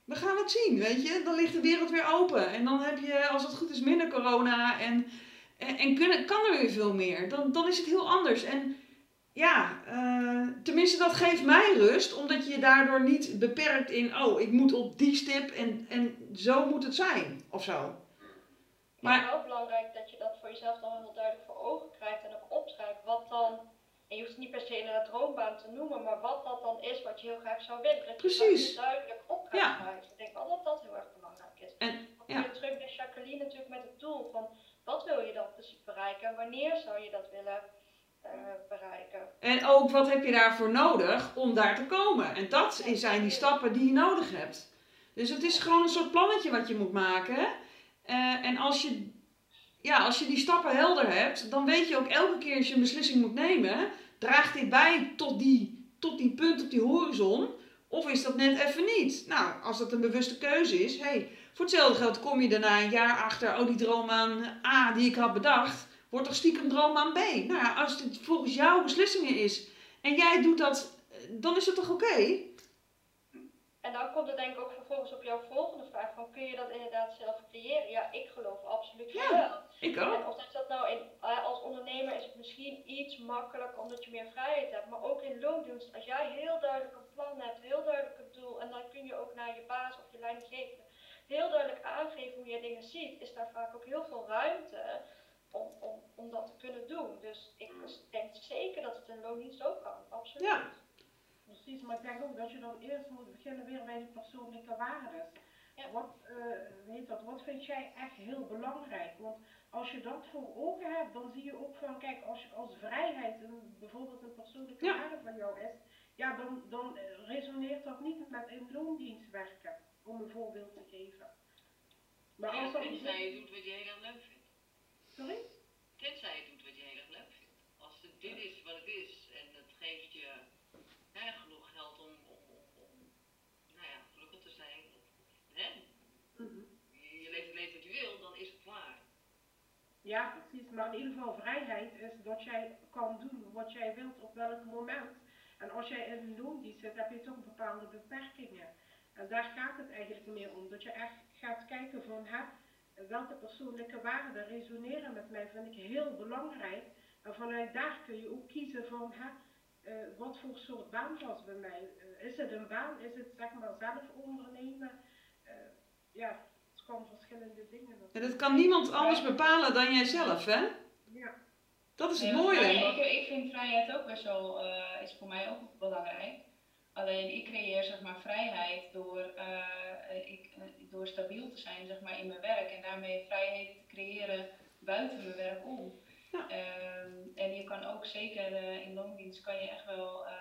we gaan het zien, weet je. Dan ligt de wereld weer open. En dan heb je, als het goed is, minder corona. En, en, en kunnen, kan er weer veel meer. Dan, dan is het heel anders. En ja, eh, tenminste dat geeft mij rust. Omdat je je daardoor niet beperkt in, oh, ik moet op die stip en, en zo moet het zijn. Of zo.
Maar wel belangrijk dat je dat voor jezelf dan wel heel duidelijk ogen krijgt en ook opschrijft wat dan, en je hoeft het niet per se een droombaan te noemen, maar wat dat dan is wat je heel graag zou willen. Dat je
Precies.
duidelijk op gaat
Ja.
schrijven. Ik denk wel dat dat heel erg belangrijk is.
En, ja.
weer terug bij Jacqueline natuurlijk met het doel van wat wil je dan precies bereiken en wanneer zou je dat willen eh, bereiken.
En ook wat heb je daarvoor nodig om daar te komen. En dat zijn die stappen die je nodig hebt. Dus het is gewoon een soort plannetje wat je moet maken. Eh, en als je, ja, als je die stappen helder hebt, dan weet je ook elke keer als je een beslissing moet nemen, draagt dit bij tot die, tot die punt op die horizon? Of is dat net even niet? Nou, als dat een bewuste keuze is, hey, voor hetzelfde geld kom je daarna een jaar achter, oh die droombaan A die ik had bedacht, wordt toch stiekem droombaan B? Nou ja, als het volgens jouw beslissingen is en jij doet dat, eh, dan is het toch oké?
En dan komt het denk ik ook vervolgens op jouw volgende vraag van kun je dat inderdaad zelf creëren? Ja, ik geloof absoluut
Ja,
wel.
ik ook.
En of dat nou in, eh, als ondernemer is het misschien iets makkelijker omdat je meer vrijheid hebt. Maar ook in loondienst, als jij heel duidelijk een plan hebt, heel duidelijk een doel. En dan kun je ook naar je baas of je leidinggevende heel duidelijk aangeven hoe je dingen ziet. Is daar vaak ook heel veel ruimte om, om, om dat te kunnen doen. Dus ik denk zeker dat het in loondienst ook kan, absoluut.
Ja.
Precies, maar ik denk ook dat je dan eerst moet beginnen weer bij die persoonlijke waarden. Wat, weet dat, wat vind jij echt heel belangrijk? Want als je dat voor ogen hebt, dan zie je ook van, kijk, als, als vrijheid een, bijvoorbeeld een persoonlijke waarde van jou is, ja, dan, dan resoneert dat niet met in loondienst werken, om een voorbeeld te geven. Maar als dat...
Tenzij je doet wat je heel erg leuk vindt.
Sorry?
Tenzij je doet wat je heel erg leuk vindt. Als het dit is wat het is en het geeft je hè, genoeg geld om, om, om, om nou ja, gelukkig te zijn, of, hè, je, je leeft het leven wat je wil, dan is het klaar.
Ja, precies. Maar in ieder geval vrijheid is dat jij kan doen wat jij wilt op welk moment. En als jij in een loondienst zit, heb je toch bepaalde beperkingen. En daar gaat het eigenlijk meer om. Dat je echt gaat kijken van, hè, welke persoonlijke waarden resoneren met mij, vind ik heel belangrijk. En vanuit daar kun je ook kiezen van, hè, eh, wat voor soort baan past bij mij. Eh, is het een baan? Is het zeg maar zelf ondernemen? Eh, ja, verschillende dingen.
En dat kan niemand anders bepalen dan jijzelf, hè?
Ja.
Dat is het
Ja,
mooie.
Ik, ik vind vrijheid ook best wel, eh, is voor mij ook belangrijk. Alleen ik creëer zeg maar vrijheid door, eh, ik, eh, door stabiel te zijn zeg maar, in mijn werk en daarmee vrijheid te creëren buiten mijn werk om. Ehm, en je kan ook zeker eh, in loondienst kan je echt wel eh,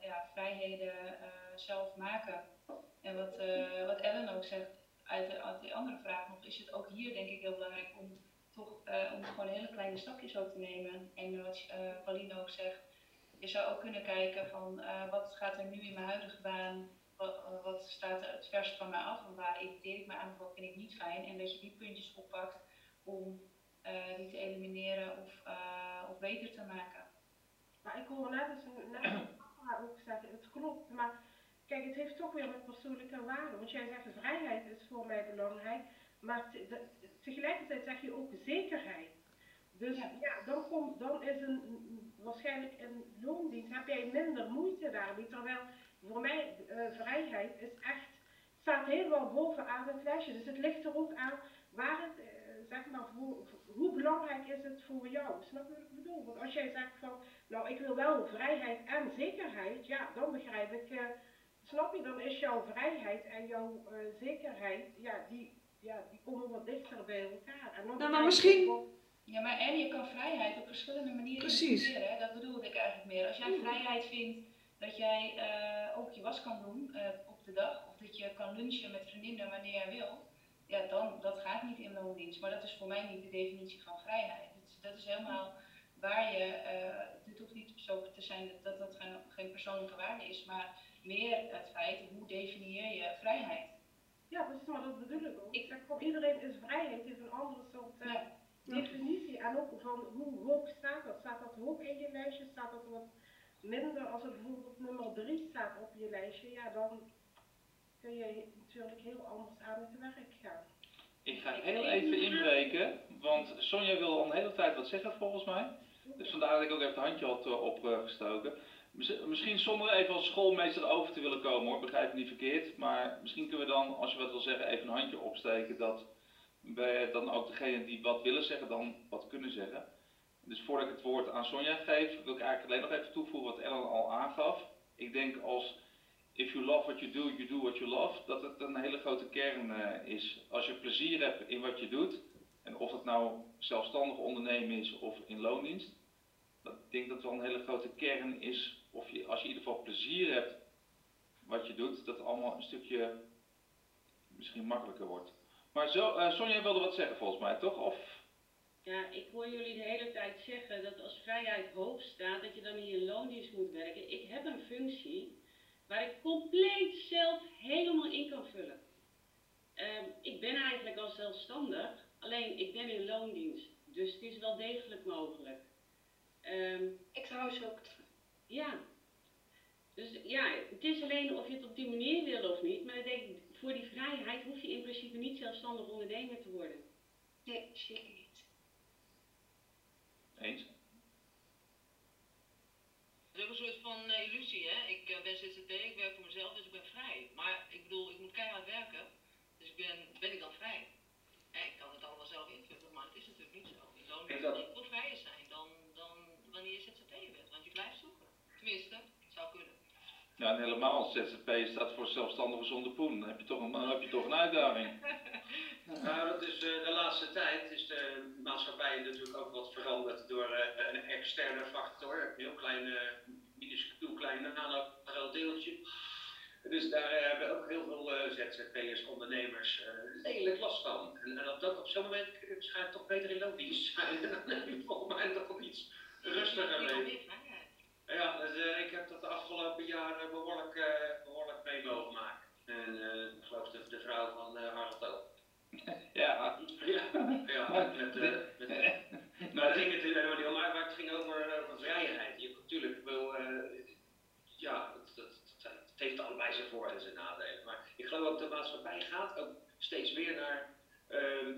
ja, vrijheden eh, zelf maken. En wat, eh, wat Ellen ook zegt uit de, die andere vraag nog, is het ook hier denk ik heel belangrijk om toch eh, om gewoon hele kleine stapjes ook te nemen. En wat uh, Pauline ook zegt, je zou ook kunnen kijken van eh, wat gaat er nu in mijn huidige baan, wat, staat er het verst van mij af en waar irriteer ik me aan of wat vind ik niet fijn. En dat je die puntjes oppakt om die te elimineren of, of beter te maken.
Maar ik hoor net, dus, net ook zeggen, het klopt, maar kijk, het heeft toch weer met persoonlijke waarden. Want jij zegt vrijheid is voor mij belangrijk, maar te- de- tegelijkertijd zeg je ook zekerheid. Dus ja, dan, komt, dan is een, waarschijnlijk een loondienst, heb jij minder moeite daarmee. Terwijl voor mij eh, vrijheid is echt, staat helemaal bovenaan het lijstje. Dus het ligt er ook aan waar het, eh, zeg maar, voor, hoe belangrijk is het voor jou? Snap je wat ik bedoel? Want als jij zegt van, nou ik wil wel vrijheid en zekerheid, ja, dan begrijp ik, eh, snap je, dan is jouw vrijheid en jouw eh, zekerheid, ja die, ja, die komen wat dichter bij elkaar. En dan
Nou, maar misschien-
Ja, maar en je kan vrijheid op verschillende manieren
Precies.
Hè? Dat bedoelde ik eigenlijk meer. Als jij vrijheid vindt dat jij eh, ook je was kan doen eh, op de dag, of dat je kan lunchen met vriendinnen wanneer jij wil, ja, dan dat gaat niet in loondienst. Maar dat is voor mij niet de definitie van vrijheid. Dat is, dat is helemaal waar je, eh dit hoeft niet zo te zijn dat dat, dat geen, geen persoonlijke waarde is, maar meer het feit, hoe definieer je vrijheid?
Ja, precies, maar dat bedoel ik ook. Ik zeg voor iedereen is vrijheid heeft een andere soort eh, definitie. En ook van hoe hoog staat dat? Staat dat hoog in je lijstje? Staat dat wat minder? Als het bijvoorbeeld nummer 3 staat op je lijstje, ja, dan kun je natuurlijk heel anders aan het werk gaan.
Ik ga heel even inbreken, want Sonja wil al een hele tijd wat zeggen volgens mij. Dus vandaar dat ik ook even het handje had eh, opgestoken. Mis- Misschien zonder even als schoolmeester over te willen komen hoor, begrijp me niet verkeerd. Maar misschien kunnen we dan, als je wat wil zeggen, even een handje opsteken dat wij dan ook degene die wat willen zeggen, dan wat kunnen zeggen. Dus voordat ik het woord aan Sonja geef, wil ik eigenlijk alleen nog even toevoegen wat Ellen al aangaf. Ik denk als if you love what you do, you do what you love, dat het een hele grote kern eh, is. Als je plezier hebt in wat je doet, en of het nou zelfstandig ondernemen is of in loondienst, dat, ik denk dat wel een hele grote kern is, of je, als je in ieder geval plezier hebt wat je doet, dat het allemaal een stukje misschien makkelijker wordt. Maar zo, eh, Sonja wilde wat zeggen volgens mij, toch? Of
Ja, ik hoor jullie de hele tijd zeggen dat als vrijheid hoog staat, dat je dan in je loondienst moet werken. Ik heb een functie waar ik compleet zelf helemaal in kan vullen. Ehm, ik ben eigenlijk al zelfstandig, alleen ik ben in loondienst. Dus het is wel degelijk mogelijk. Ehm,
ik trouwens ook.
Ja. Dus ja, het is alleen of je het op die manier wil of niet. Maar ik denk, voor die vrijheid hoef je in principe niet zelfstandig ondernemer te worden.
Nee, zeker niet.
eens?
Het is ook een soort van eh, illusie, hè. Ik eh, ben ZZP, ik werk voor mezelf, dus ik ben vrij. Maar ik bedoel, ik moet keihard werken, dus ben, ben ik dan vrij? Hè, ik kan het allemaal zelf invullen, maar het is natuurlijk niet zo.
Ik dat-
Tenminste, zou kunnen.
Ja, en helemaal als ZZP staat voor zelfstandige zonder poen. Dan heb je toch een, dan heb je toch een uitdaging.
Nou, dat is eh, de laatste tijd is de maatschappij natuurlijk ook wat veranderd door eh, een externe factor. Een heel klein, eh, minuscuul klein nano groot deeltje. Dus daar hebben ook heel veel eh, ZZP'ers, ondernemers eh lelijk last van. En, en op, dat, op zo'n moment schijnt het toch beter in loondienst te zijn. Dan heb je volgens mij toch iets rustiger mee. Ja, dus, eh, ik heb dat de afgelopen jaren behoorlijk, eh, behoorlijk mee mogen maken. En eh, ik geloof de, de vrouw van uh, Harold ook.
Ja.
Ja, ja
Maar
met, met, maar het ging het helemaal niet om, maar het ging over, over vrijheid. Je natuurlijk wil, ja, het, het, het, het heeft allebei zijn voor- en zijn nadelen. Maar ik geloof ook dat de maatschappij gaat ook steeds meer naar, ehm,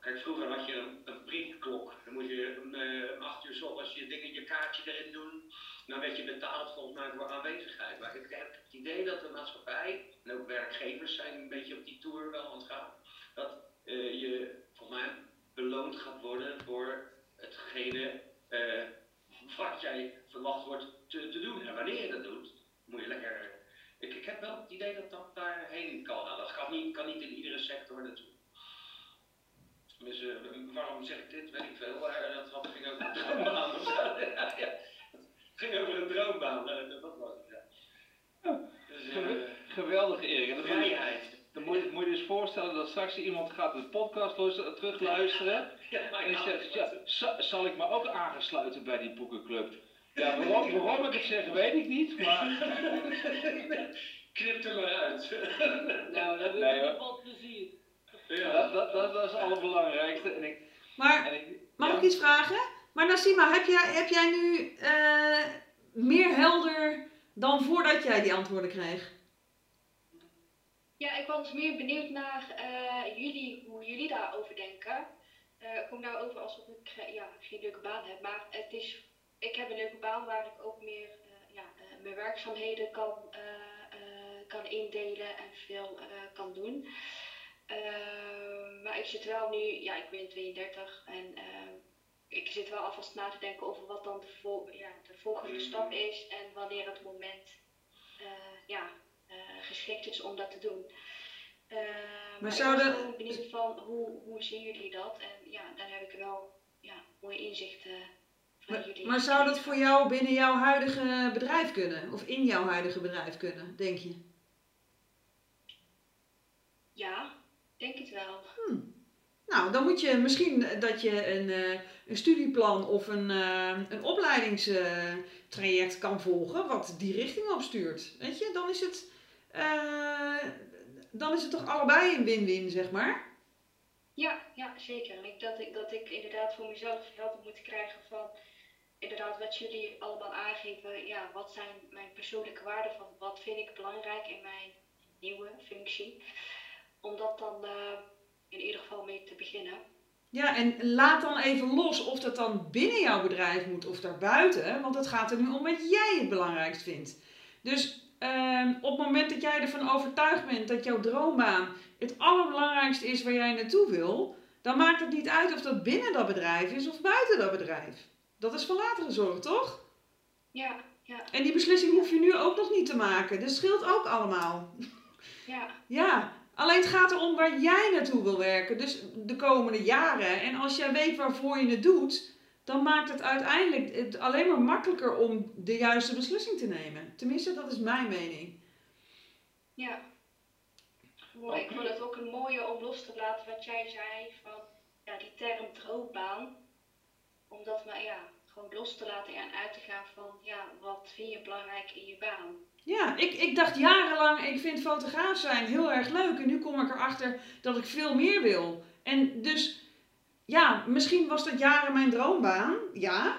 kijk vroeger had je een, een priemklok. Dan moet je om, eh, acht uur ochtends je dingen, je kaartje erin doen. Dan werd je betaald volgens mij voor aanwezigheid. Maar ik heb het idee dat de maatschappij, en ook werkgevers zijn een beetje op die tour wel aan het gaan, dat eh, je volgens mij beloond gaat worden voor hetgene eh, wat jij verwacht wordt te, te doen. En wanneer je dat doet, moet je lekker. Ik, ik heb wel het idee dat dat daarheen kan. Dat kan niet, kan niet in iedere sector naartoe. Dus eh, waarom zeg ik dit? Weet ik veel. Maar dat had, ging over een droombaan. of zo. ja, ja. Het ging over een droombaan. eh, dat dat was het. Ja. Dus, eh,
Gew- Geweldig Erik. Dan moet je-
vrijheid.
Dan moet je, moet je dus voorstellen dat straks iemand gaat de podcast luisteren- terugluisteren.
Ja,
En zegt, ja, za- zal ik me ook aangesluiten bij die boekenclub? Ja, waarom, waarom ik het zeg, weet ik niet, maar...
Knip er maar uit.
Nou, wil
Nee,
ik wel plezier.
Ja.
Dat, dat, dat, dat is het allerbelangrijkste. En ik,
Maar
en ik,
mag
ja?
ik iets vragen? Maar Nassima, heb jij, heb jij nu eh, meer helder dan voordat jij die antwoorden kreeg?
Ja, ik was meer benieuwd naar eh, jullie, hoe jullie daarover denken. Eh, ik kom daarover alsof ik ja, geen leuke baan heb, maar het is, ik heb een leuke baan waar ik ook meer eh, ja, mijn werkzaamheden kan, eh, eh, kan indelen en veel eh, kan doen. Eh, maar ik zit wel nu, ja, ik ben 32 en eh, ik zit wel alvast na te denken over wat dan de, vol, ja, de volgende stap is en wanneer het moment eh, ja, eh, geschikt is om dat te doen. Eh, maar
zouden-
ik gewoon benieuwd van hoe, hoe zien jullie dat? En ja, daar heb ik wel ja, mooie inzichten van
Maar,
jullie.
maar zou dat voor jou binnen jouw huidige bedrijf kunnen? Of in jouw huidige bedrijf kunnen, denk je?
Ja, denk het wel.
Nou, dan moet je misschien dat je een, eh, een studieplan of een, eh, een opleidingstraject kan volgen wat die richting opstuurt. Weet je, dan is het, eh, dan is het toch allebei een win-win, zeg maar.
Ja, ja, zeker. En ik, dat, ik, dat ik inderdaad voor mezelf helder moet krijgen van inderdaad wat jullie allemaal aangeven. Ja, wat zijn mijn persoonlijke waarden van wat vind ik belangrijk in mijn nieuwe functie. Om dat dan eh, in ieder geval mee te beginnen.
Ja, en laat dan even los of dat dan binnen jouw bedrijf moet of daarbuiten, want het gaat er nu om wat jij het belangrijkst vindt. Dus ehm, op het moment dat jij ervan overtuigd bent dat jouw droombaan het allerbelangrijkste is waar jij naartoe wil, dan maakt het niet uit of dat binnen dat bedrijf is of buiten dat bedrijf. Dat is van latere zorg, toch?
Ja, ja,
En die beslissing hoef je nu ook nog niet te maken. Dat scheelt ook allemaal.
ja,
Ja, alleen het gaat erom waar jij naartoe wil werken. Dus de komende jaren. En als jij weet waarvoor je het doet, dan maakt het uiteindelijk het alleen maar makkelijker om de juiste beslissing te nemen. Tenminste, dat is mijn mening.
ja. Ik vond het ook een mooie om los te laten wat jij zei van ja, die term droombaan. Om dat maar ja, gewoon los te laten en uit te gaan van ja, wat vind je belangrijk in je baan.
Ja, ik, ik dacht jarenlang, ik vind fotograaf zijn heel erg leuk. En nu kom ik erachter dat ik veel meer wil. En dus, ja, misschien was dat jaren mijn droombaan. Ja.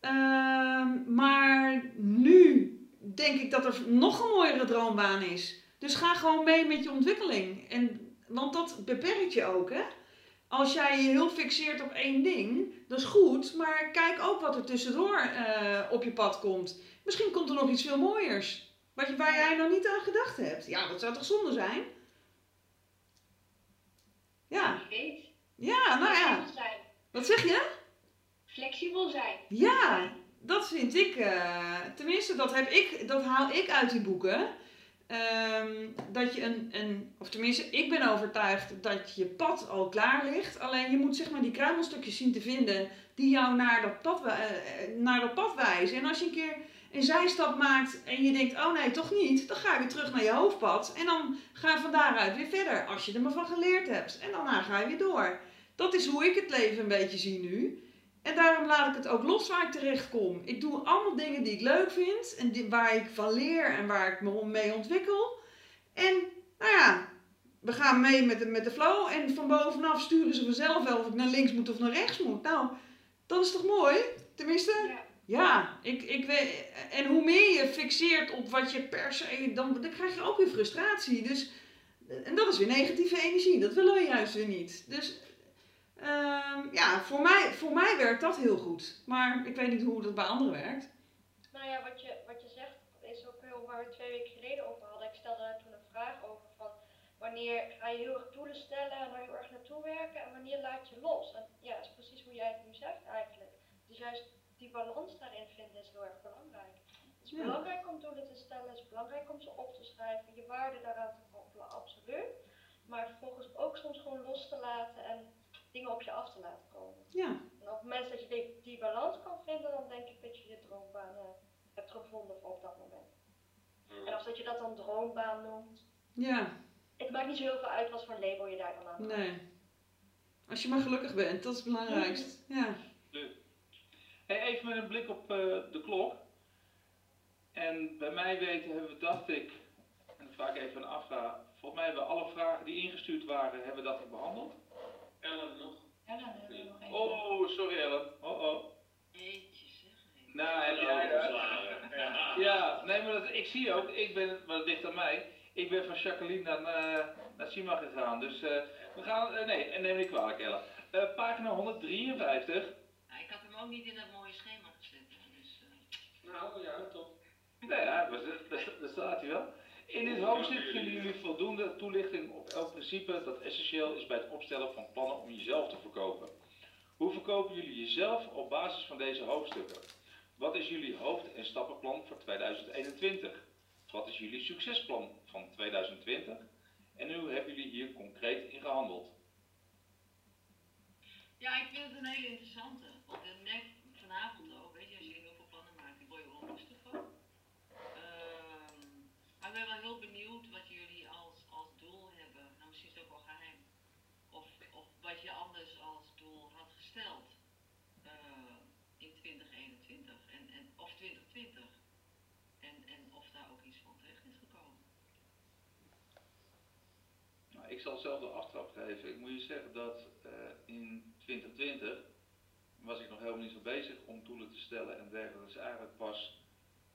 Ehm, maar nu denk ik dat er nog een mooiere droombaan is. Dus ga gewoon mee met je ontwikkeling. En, want dat beperkt je ook, hè. Als jij je heel fixeert op één ding, dat is goed. Maar kijk ook wat er tussendoor eh, op je pad komt. Misschien komt er nog iets veel mooiers. Wat je, waar jij nog niet aan gedacht hebt. Ja, dat zou toch zonde zijn? Ja, ja nou ja. Wat zeg je?
Flexibel zijn.
Ja, dat vind ik, eh, tenminste dat, heb ik, dat haal ik uit die boeken. Ehm, dat je een, een, of tenminste ik ben overtuigd dat je pad al klaar ligt. Alleen je moet zeg maar die kruimelstukjes zien te vinden die jou naar dat pad, eh, eh, naar dat pad wijzen. En als je een keer een zijstap maakt en je denkt, oh nee, toch niet, dan ga je weer terug naar je hoofdpad. En dan ga je van daaruit weer verder, als je er maar van geleerd hebt. En daarna ga je weer door. Dat is hoe ik het leven een beetje zie nu. En daarom laat ik het ook los waar ik terecht kom. Ik doe allemaal dingen die ik leuk vind en die, waar ik van leer en waar ik me mee ontwikkel. En nou ja, we gaan mee met de, met de flow en van bovenaf sturen ze vanzelf wel of ik naar links moet of naar rechts moet. Nou, dat is toch mooi? Tenminste, ja, ik, ik en hoe meer je fixeert op wat je per se, dan, dan krijg je ook weer frustratie. Dus, en dat is weer negatieve energie, dat willen we juist weer niet. Dus Ehm, ja, voor mij, voor mij werkt dat heel goed. Maar ik weet niet hoe dat bij anderen werkt.
Nou ja, wat je, wat je zegt is ook heel waar we twee weken geleden over hadden. Ik stelde daar toen een vraag over van wanneer ga je heel erg doelen stellen en daar heel erg naartoe werken en wanneer laat je los. Ja, dat is precies hoe jij het nu zegt eigenlijk. Dus juist die balans daarin vinden is heel erg belangrijk. Het is belangrijk om doelen te stellen, het is belangrijk om ze op te schrijven, je waarde daaraan te koppelen, absoluut. Maar vervolgens ook soms gewoon los te laten en dingen op je af te laten komen.
Ja.
En op het moment dat je die, die balans kan vinden, dan denk ik dat je je droombaan uh, hebt gevonden voor op dat moment. En als dat je dat dan droombaan noemt.
Ja.
Het maakt niet zo heel veel uit wat voor label je daar dan aan
Nee. Als je maar gelukkig bent, dat is het belangrijkst. Ja.
Even met een blik op uh, de klok. En bij mij weten hebben we, dacht ik, en dan vraag ik even afvraag. Volgens mij hebben we alle vragen die ingestuurd waren, hebben we dat behandeld.
Ellen nog?
Ellen hebben we nog één.
Oh, sorry Ellen. Oh oh.
Jeetje zeg.
Nou, heb jij ja. ja, nee, maar dat, ik zie ook, ik ben, maar dat ligt aan mij, ik ben van Jacqueline naar, uh, naar Sima gegaan. Dus uh, we gaan, uh, nee, neem niet kwalijk Ellen. pagina 153.
Ja, ik had hem ook niet in dat mooie schema gezet. Dus,
nou ja, top.
Nee, ja, daar staat hij wel. In dit hoofdstuk vinden jullie voldoende toelichting op elk principe dat essentieel is bij het opstellen van plannen om jezelf te verkopen. Hoe verkopen jullie jezelf op basis van deze hoofdstukken? Wat is jullie hoofd- en stappenplan voor 2021? Wat is jullie succesplan van 2020? En hoe hebben jullie hier concreet in gehandeld?
Ja, ik vind het een hele interessante. Want ik merk vanavond ook, weet je, als je heel veel plannen maakt, die word je wel rustig van. Maar ik ben wel heel benieuwd wat jullie als, als doel hebben. Nou, misschien is het ook wel geheim. Of, of wat je anders als doel had gesteld uh, in 2021 en, en, of 2020. En, en of daar ook iets van terecht is gekomen.
Nou, ik zal zelf de aftrap geven. Ik moet je zeggen dat uh, in 2020 was ik nog helemaal niet zo bezig om doelen te stellen en dergelijke. Dat is eigenlijk pas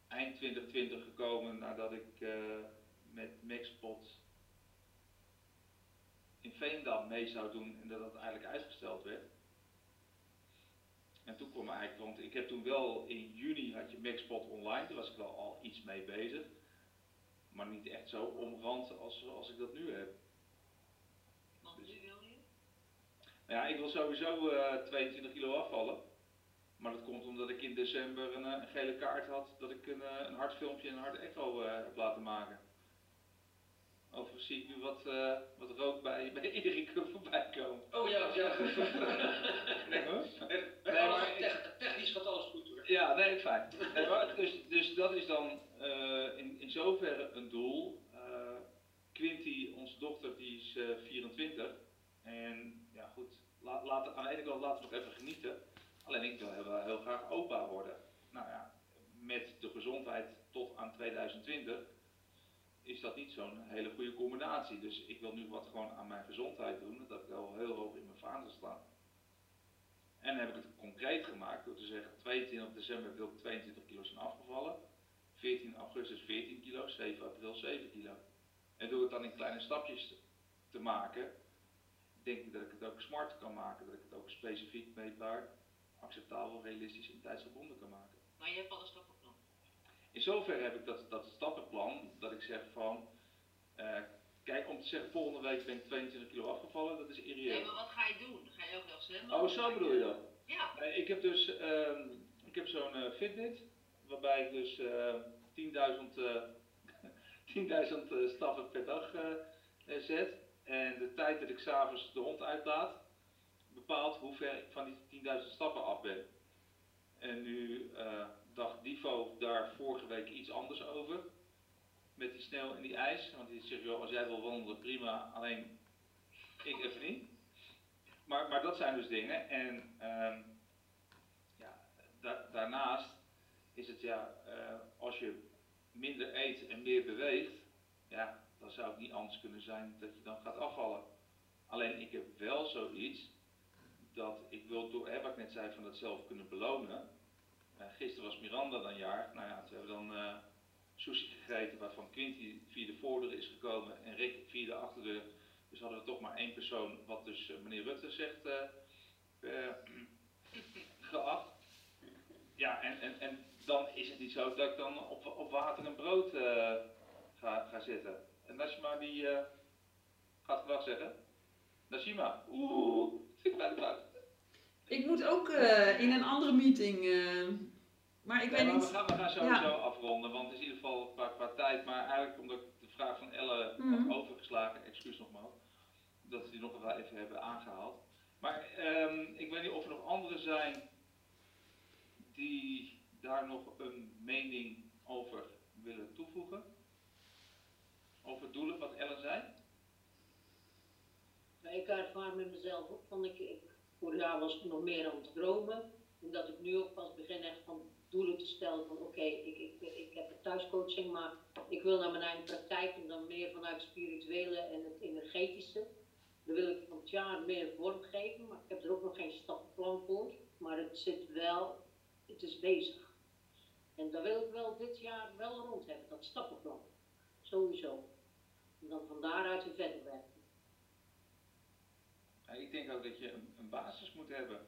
eind 2020 gekomen nadat ik uh, met Maxpot in Veendam mee zou doen en dat het eigenlijk uitgesteld werd. En toen kwam eigenlijk, want ik heb toen wel in juni had je Maxpot online, daar was ik wel al iets mee bezig. Maar niet echt zo omrand als, als ik dat nu heb.
Wat nu wil je?
Nou ja, ik wil sowieso uh, 22 kilo afvallen. Maar dat komt omdat ik in december een, een gele kaart had dat ik een, een hartfilmpje en een hart echo uh, heb laten maken. Overigens zie ik nu wat, uh, wat rook bij, bij Erik voorbij komen.
Oh ja, ja.
nee,
maar technisch gaat alles goed hoor.
Ja, nee, fijn. dus, dus dat is dan uh, in, in zoverre een doel. Quinty, onze dochter, die is 24. En ja goed, laat, laat, aan de ene kant laten we nog even genieten. Alleen ik wil heel, heel graag opa worden. Nou ja, met de gezondheid tot aan 2020 is dat niet zo'n hele goede combinatie. Dus ik wil nu wat gewoon aan mijn gezondheid doen. Dat ik al heel hoog in mijn vaandel staan. En dan heb ik het concreet gemaakt door te zeggen 22 december wil ik 22 kilo zijn afgevallen. 14 augustus 14 kilo, 7 april 7 kilo. En door het dan in kleine stapjes te maken, denk ik dat ik het ook smart kan maken. Dat ik het ook specifiek meetbaar acceptabel, realistisch en tijdsgebonden kan maken.
Maar je hebt al een stappenplan?
In zoverre heb ik dat, dat stappenplan dat ik zeg van, uh, kijk om te zeggen volgende week ben ik 22 kilo afgevallen, dat is irreëel.
Nee, maar wat ga je doen? Ga je elke dag zwemmen.
Oh, zo bedoel je dat?
Ja.
Ik heb dus ehm, ik heb zo'n eh, Fitbit, waarbij ik dus eh 10.000 eh, 10.000 eh, stappen per dag eh, eh, zet. En de tijd dat ik s'avonds de hond uitlaat, bepaalt hoe ver ik van die 10.000 stappen af ben. En nu eh, dacht Divo daar vorige week iets anders over. Met die sneeuw en die ijs. Want die zegt, als jij wil wandelen, prima. Alleen ik even niet. Maar, maar dat zijn dus dingen. En ehm, ja, da- daarnaast is het ja, eh, als je minder eet en meer beweegt, ja, dan zou het niet anders kunnen zijn dat je dan gaat afvallen. Alleen ik heb wel zoiets dat ik wil, door, hè, wat ik net zei, van dat zelf kunnen belonen. Eh, gisteren was Miranda dan jaar. Nou ja, toen hebben dan eh, sushi gegeten waarvan Quinty via de voordeur is gekomen en Rick via de achterdeur. Dus hadden we toch maar één persoon, wat dus eh, meneer Rutte zegt, geacht. Ja, en, en, en dan is het niet zo dat ik dan op, op water en brood ga, ga zitten. En Nashima die gaat gedag zeggen. Nashima, oeh, zit bij de.
Ik moet ook eh, in een andere meeting. eh, maar ik weet
maar
niet.
We gaan, we gaan sowieso
Ja.
afronden, want het is in ieder geval qua, qua tijd. Maar eigenlijk omdat ik de vraag van Elle
Mhm.
had overgeslagen, excuus nogmaals, dat we die nog wel even hebben aangehaald. Maar ehm, ik weet niet of er nog anderen zijn die daar nog een mening over willen toevoegen. Over doelen, wat Elle zei.
Nou, ik ervaar met mezelf ook van, ik, ik, vorig jaar was ik nog meer aan het dromen. En dat ik nu ook pas begin echt van doelen te stellen van oké, ik, ik, ik heb een thuiscoaching, maar ik wil naar mijn eigen praktijk en dan meer vanuit het spirituele en het energetische. Daar wil ik van het jaar meer vorm geven, maar ik heb er ook nog geen stappenplan voor. Maar het zit wel, het is bezig. En daar wil ik wel dit jaar wel rond hebben, dat stappenplan. Sowieso. En dan van daaruit weer verder werken.
Ja, ik denk ook dat je een, een basis moet hebben.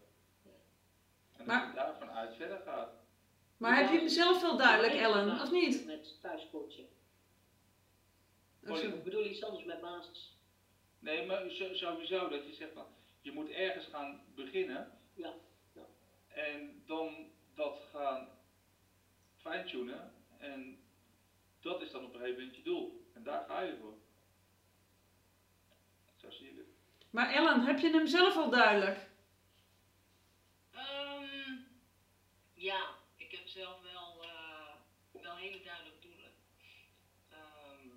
En
Maar-
dat je daarvan uit verder gaat.
Maar heb je hem zelf wel duidelijk, Ellen, of niet?
Met thuiscoaching.
Zo?
Ik bedoel iets anders met basis.
Nee, maar sowieso dat je zegt van, je moet ergens gaan beginnen.
Ja. ja.
En dan dat gaan fine-tunen. En dat is dan op een gegeven moment je doel. En daar ga je voor. Zo zie je het.
Maar Ellen, heb je hem zelf al duidelijk?
Ehm, ja, ik heb zelf wel, eh, wel hele duidelijke doelen. Ehm,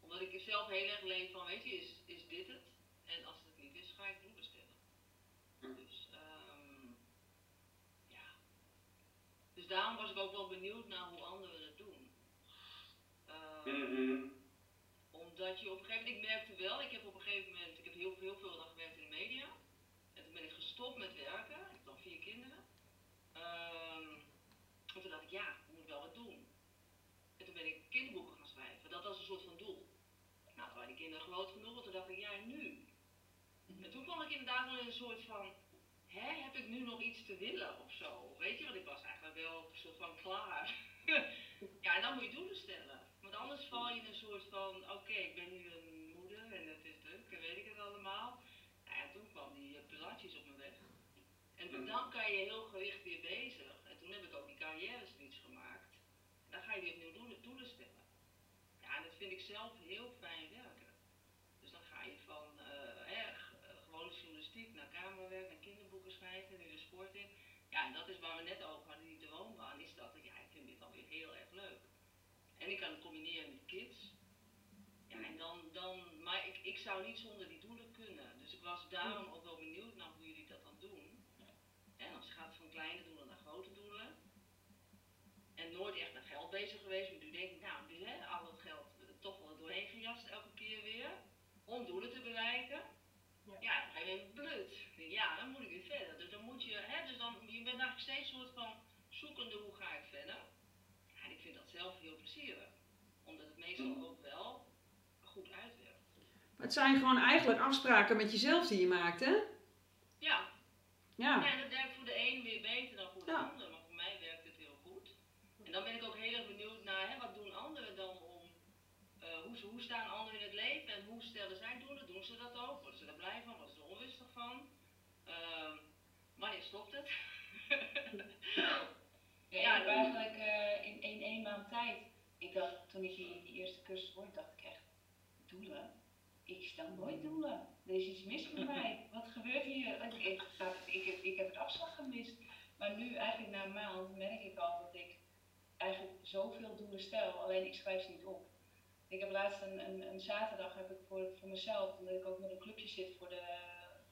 omdat ik er zelf heel erg leef van, weet je, is, is dit het? En als het niet is, ga ik doelen stellen. Dus, ehm, ja. Dus daarom was ik ook wel benieuwd naar hoe anderen het doen. Ehm, Omdat je op een gegeven moment, ik merkte wel, ik heb op een gegeven moment, heel, heel veel dan gewerkt in de media. En toen ben ik gestopt met werken. Ik heb dan vier kinderen. Ehm, en toen dacht ik, ja, ik moet wel wat doen. En toen ben ik kinderboeken gaan schrijven. Dat was een soort van doel. Nou, toen waren die kinderen groot genoeg. En toen dacht ik, ja, nu? En toen kwam ik inderdaad wel in een soort van, hè, heb ik nu nog iets te willen of zo? Weet je, want ik was eigenlijk wel een soort van klaar. ja, en dan moet je doelen stellen. Want anders val je in een soort van, oké, ik ben nu een moeder en het is weet ik het allemaal. Nou ja, toen kwam die uh, pilatjes op mijn weg. En
Mhm.
dan kan je heel gericht weer bezig. En toen heb ik ook die carrière switch gemaakt. En dan ga je weer opnieuw doelen, doelen stellen. Ja, en dat vind ik zelf heel fijn werken. Dus dan ga je van eh, hè, g- eh, gewone journalistiek naar camerawerk, naar kinderboeken schrijven, nu de sport in. Ja, en dat is waar we net over hadden, die droombaan, is dat ja, ik vind dit alweer heel erg leuk. En ik kan het combineren met kids. Ja, en dan, dan maar ik, ik zou niet zonder die doelen kunnen. Dus ik was daarom ook wel benieuwd naar hoe jullie dat dan doen. En als het gaat van kleine doelen naar grote doelen. En nooit echt met geld bezig geweest. Maar nu denk ik, nou, hè, al het geld eh, toch wel doorheen gejast elke keer weer. Om doelen te bereiken. Ja, dan ga je blut. Ja, dan moet ik weer verder. Dus dan moet je, hè, dus dan, je bent eigenlijk steeds een soort van zoekende hoe ga ik verder. Ja, en ik vind dat zelf heel plezierig. Omdat het meestal ook wel goed uitwerkt.
Het zijn gewoon eigenlijk afspraken met jezelf die je maakt, hè?
Ja.
Ja.
ja dat werkt voor de een weer beter dan voor de ander, maar voor mij werkt het heel goed. En dan ben ik ook heel erg benieuwd naar, hè, wat doen anderen dan om, eh, hoe, hoe staan anderen in het leven en hoe stellen zij doelen? Doen ze dat ook? Worden ze er blij van? Worden ze er onrustig van? Ehm, uh, wanneer stopt het?
ja, ja ik eigenlijk eh, in één, maand tijd. Ik dacht, toen ik die, die eerste cursus hoorde, dacht ik echt, doelen? Ik stel nooit doelen. Er is iets mis met mij. Wat gebeurt hier? Ik, ik, dacht, ik, heb- ik heb het afslag gemist. Maar nu, eigenlijk na een maand, merk ik al dat ik eigenlijk zoveel doelen stel, alleen ik schrijf ze niet op. Ik heb laatst een, een, een zaterdag heb ik voor, voor mezelf, omdat ik ook met een clubje zit voor de,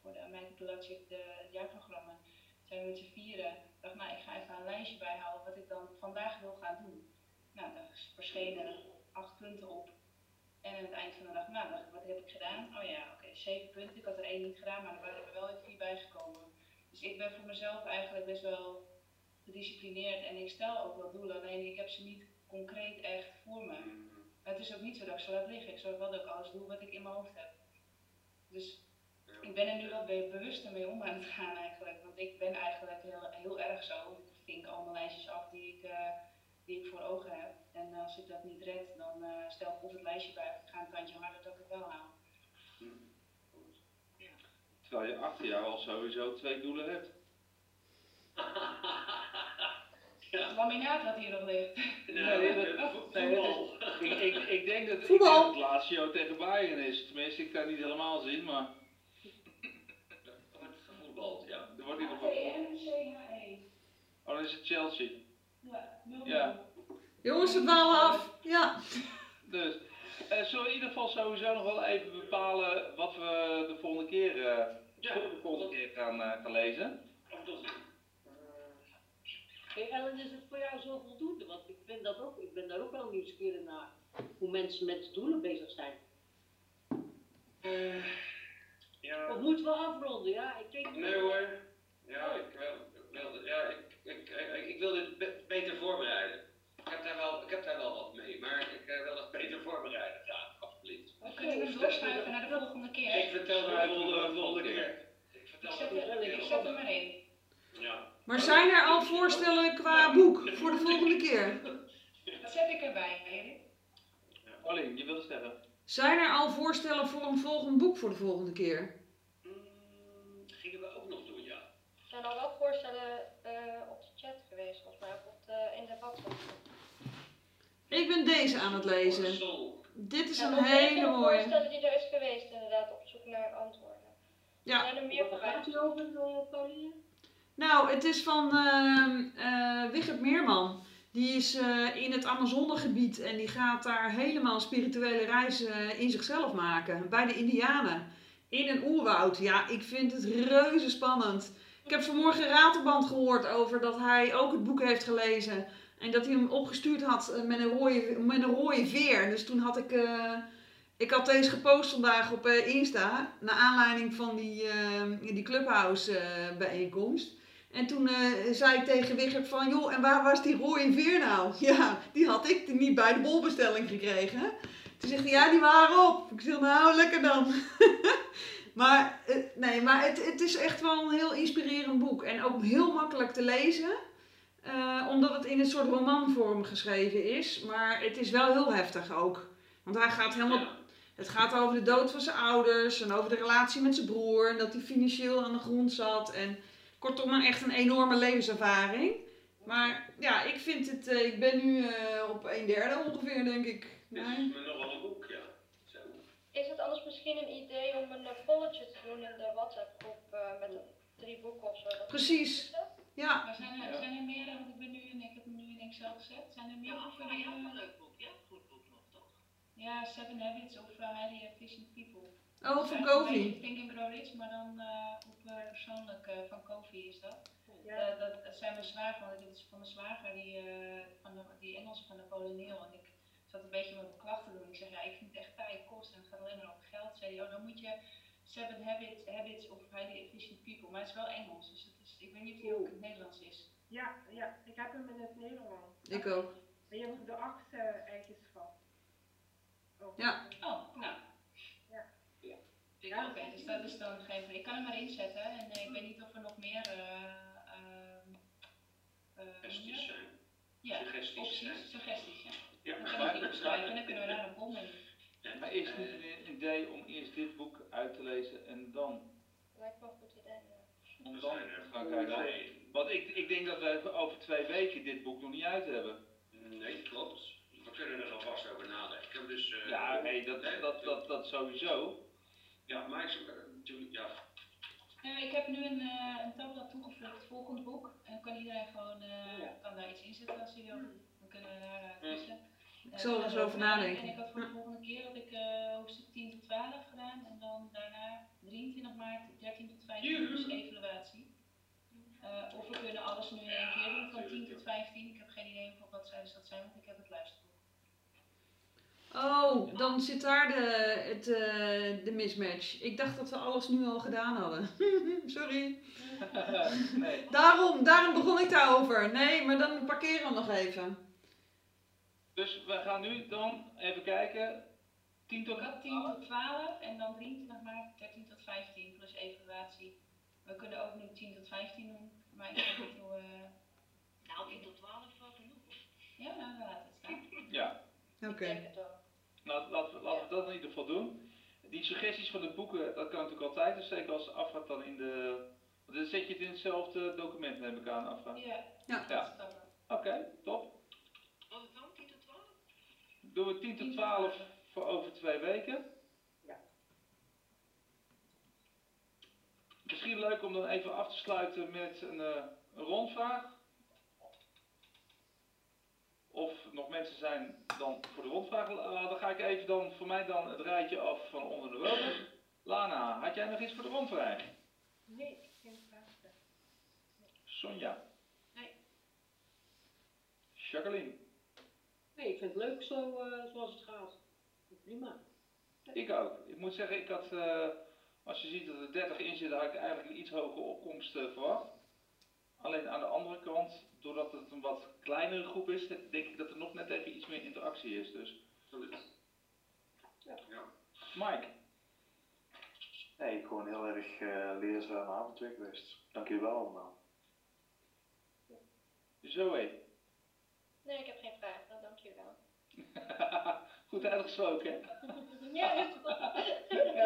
voor de American Pelagic, de het jaarprogramma, zijn we met z'n vieren. Dacht, nou, ik ga even een lijstje bijhouden wat ik dan vandaag wil gaan doen. Nou, daar verschenen er acht punten op. En aan het eind van de dag, nou, dacht ik, wat heb ik gedaan? Oh ja, oké, zeven punten. Ik had er één niet gedaan, maar er waren er wel even vier bijgekomen. Dus ik ben voor mezelf eigenlijk best wel gedisciplineerd en ik stel ook wel doelen, alleen ik heb ze niet concreet echt voor me. Maar het is ook niet zo dat ik ze laat liggen. Ik zorg wel dat ik alles doe wat ik in mijn hoofd heb. Dus ik ben er nu wel be- bewuster mee om aan het gaan eigenlijk. Want ik ben eigenlijk heel, heel erg zo. Ik vink al mijn lijstjes af die ik, eh, die ik voor ogen heb. En als ik dat niet red, dan eh, stel ik of het lijstje bij ik ga een tandje harder dat ik het wel haal.
Terwijl je achter jou al sowieso twee doelen hebt.
Het laminaat wat hier nog ligt.
Nee, dat, nee, het is- ik, ik, ik denk dat ik
Voetbal.
denk dat het laatste jou tegen Bayern is. Tenminste, ik kan het niet helemaal zien, maar
wordt gevoetbald, ja.
er wordt in ieder geval...
H-E-M-C-H-E.
Oh, dan is het Chelsea.
Ja,
Ja.
Jongens, we dwalen af. Ja.
Dus, eh, zullen we in ieder geval sowieso nog wel even bepalen wat we de volgende keer, eh, de volgende keer gaan, eh, gaan lezen?
Hey Ellen, is het voor jou zo voldoende? Want ik vind dat ook, ik ben daar ook wel nieuwsgierig naar. Hoe mensen met doelen bezig zijn.
Ja.
Of moeten we afronden? Ja, ik denk
Nee hoor. Ja, ik wil, wil, ja, ik, ik, ik, ik wil dit be- beter voorbereiden. Ik heb, daar wel, ik heb daar wel wat mee, maar ik eh, wil het beter voorbereiden, graag, alsjeblieft.
We kunnen we doorschuiven naar de volgende keer.
Ik vertel het de volgende, volgende keer. Ik vertel
Ik zet,
het de volgende
er,
keer.
ik zet hem erin.
Ja.
Maar zijn er al voorstellen qua boek voor de volgende keer?
Dat zet ik erbij, Erik.
Paulien, je wilde zeggen?
Zijn er al voorstellen voor een volgend boek voor de volgende keer?
Gingen we ook nog doen, ja.
Er zijn al wel voorstellen eh, op de chat geweest, volgens mij, of op de, in de WhatsApp.
Ik ben deze aan het lezen. Dit is een
een
hele mooie.
voorstellen die er is geweest, inderdaad, op zoek naar antwoorden.
Ja.
Zijn er meer
Waar
voorbij.
gaat u over, uh, Pauline?
Nou, het is van ehm eh Wigert Meerman. Die is eh, in het Amazonegebied en die gaat daar helemaal spirituele reizen in zichzelf maken. Bij de Indianen. In een oerwoud. Ja, ik vind het reuze spannend. Ik heb vanmorgen Ratelband gehoord over dat hij ook het boek heeft gelezen. En dat hij hem opgestuurd had eh, met een rode, met een rode veer. Dus toen had ik... eh, ik had deze gepost vandaag op eh, Insta. Naar aanleiding van die, die Clubhouse bijeenkomst. En toen zei ik tegen Wigert van, joh, en waar was die rode veer nou? Ja, die had ik niet bij de bolbestelling gekregen. Toen zegt hij, ja, die waren op. Ik zeg, nou, lekker dan. maar nee, maar het, het is echt wel een heel inspirerend boek. En ook heel makkelijk te lezen. Eh, omdat het in een soort romanvorm geschreven is. Maar het is wel heel heftig ook. Want hij gaat helemaal... Het gaat over de dood van zijn ouders en over de relatie met zijn broer. En dat hij financieel aan de grond zat. En kortom, een echt een enorme levenservaring. Maar ja, ik vind het... eh, ik ben nu eh, op een derde ongeveer, denk ik. Nee.
is me nogal een boek, ja. Zo.
Is het anders misschien een idee om een polletje te doen in de WhatsApp-groep eh, met drie boeken of zo? Dat-
Precies. Ja.
Maar zijn er, zijn er meer, want ik ben nu in, ik heb hem nu in Excel gezet. Zijn er meer
Ja,
boeken
hebt
eh,
een leuk boek. Een goed boek nog, toch?
Ja, Seven Habits of uh, Highly Efficient People.
Oh,
Dat
van Covey.
beetje Think and Grow Rich, maar dan eh, op eh, persoonlijk eh, van Covey is dat.
Ja.
Eh, dat, dat zijn mijn zwager, want dit is van mijn zwager, die, eh, van de, die Engelse van Napoleon Hill. En ik zat een beetje met mijn klachten te doen. Ik zeg, ja, ik vind het echt taai kost en het gaat alleen maar over geld. Zei hij, oh, dan moet je Seven Habits, Habits of Highly Efficient People. Maar het is wel Engels, dus het ik weet niet of die ook in het Nederlands is.
Ja, ja, ik heb hem in het Nederlands.
Ik ook.
En je hebt de acht eigenschappen. Oh.
Ja.
Oh, nou.
Ja.
Ja, oké, dus dat is dan geen Ik kan hem maar inzetten en eh, ik weet niet of er nog meer eh ehm, eh,
Suggesties zijn.
ja,
Suggesties
opties,
zijn.
suggesties, ja.
Ja,
Dan kan ik die opschrijven en dan kunnen we daar een bom in.
Maar is het niet een idee om eerst dit boek uit te lezen en dan,
Lijkt me goed
te gaan kijken? Want ik, ik denk dat we over twee weken dit boek nog niet uit hebben.
Nee, klopt. we kunnen er alvast over nadenken. Dus, eh,
Ja, nee, dat,
hè,
dat, dat, dat sowieso.
Ja, maar ik zou- eh, natuurlijk, ja.
Ja, ik heb nu een, eh een tabblad toegevoegd, volgend boek. En dan kan iedereen gewoon eh, kan daar iets in zetten als hij wil. Dan kunnen we daar eh, kiezen.
Ik zal er eens over nadenken.
En ik had voor de volgende keer had ik eh hoofdstuk 10 tot 12 gedaan. En dan daarna 23 maart 13 tot 15 dus evaluatie. Eh, of we kunnen alles nu in één keer doen van 10 tot 15. Ik heb geen idee hoeveel bladzijden dat zijn, want ik heb het luisterboek.
Oh, dan zit daar de, het, eh, de mismatch. Ik dacht dat we alles nu al gedaan hadden. Sorry.
nee.
Daarom, daarom begon ik daarover. Nee, maar dan parkeren we nog even.
Dus we gaan nu dan even kijken. 10 tot
Ik had 10 tot 12 en dan 23 maart 13 tot 15 plus evaluatie. We kunnen ook nu 10 tot 15 doen, maar ik niet hoe. eh,
Nou, 10 tot 12 wel genoeg.
Ja, nou, dan laat het staan.
Ja.
Oké.
Nou, laten we, laten we dat in ieder geval doen. Die suggesties van de boeken, dat kan natuurlijk altijd. Dus zeker als Afra dan in de... Dan zet je het in hetzelfde document, neem ik aan, Afra.
Ja.
Ja.
ja. Oké, top.
Wat is dan? 10 tot 12?
Doen we 10 tot 12 voor over twee weken.
Ja.
Misschien leuk om dan even af te sluiten met een, eh, een rondvraag. Of nog mensen zijn dan voor de rondvraag. Uh, dan ga ik even dan voor mij dan het rijtje af van onder de woning. Lana, had jij nog iets voor de rondvraag?
Nee, geen vraag.
Sonja.
Nee.
Jacqueline.
Ik vind het leuk zo, eh, zoals het gaat. Prima.
Ik ook. Ik moet zeggen, ik had, eh, als je ziet dat er 30 in zitten, had ik eigenlijk een iets hogere opkomst eh, verwacht. Alleen aan de andere kant, doordat het een wat kleinere groep is, denk ik dat er nog net even iets meer interactie is. Dus.
Ja.
Mike.
Nee, gewoon heel erg eh leerzame avond weer geweest. Dank jullie wel allemaal.
Zoe.
Nee, ik heb geen vragen, dankjewel.
Goed uitgesproken. hè?
Ja,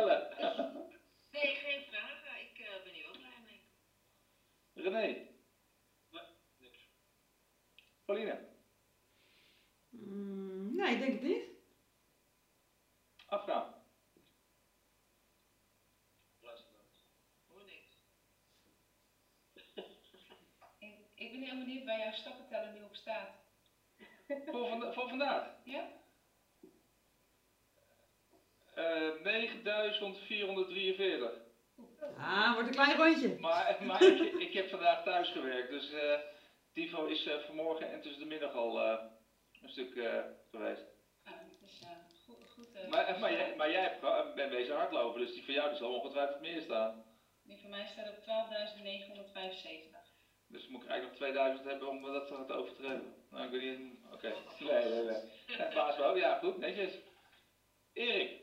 dat.
Nee, geen vragen. Ik eh, ben hier ook blij mee.
René. Pauline.
Mm, nee, ik denk het niet.
Afra.
Hoor niks.
Ik, ik ben heel benieuwd waar jouw stappenteller op staat.
Voor, voor vandaag.
Ja?
Eh 9443.
Ah, wordt een klein rondje.
Maar, maar ik, ik heb vandaag thuis gewerkt, dus eh Tivo is eh, vanmorgen en tussen de middag al eh, een stuk eh, geweest.
Ah, dus ja, goed. goed
Maar, maar, jij, maar jij hebt, bent bezig hardlopen, dus die van jou zal ongetwijfeld meer staan.
Die van mij staat op 12.975.
Dus moet ik eigenlijk nog 2000 hebben om dat te overtreffen. Nou, ik weet niet. Oké. Nee, nee, nee. En Baas wel, ja, goed, netjes. Erik.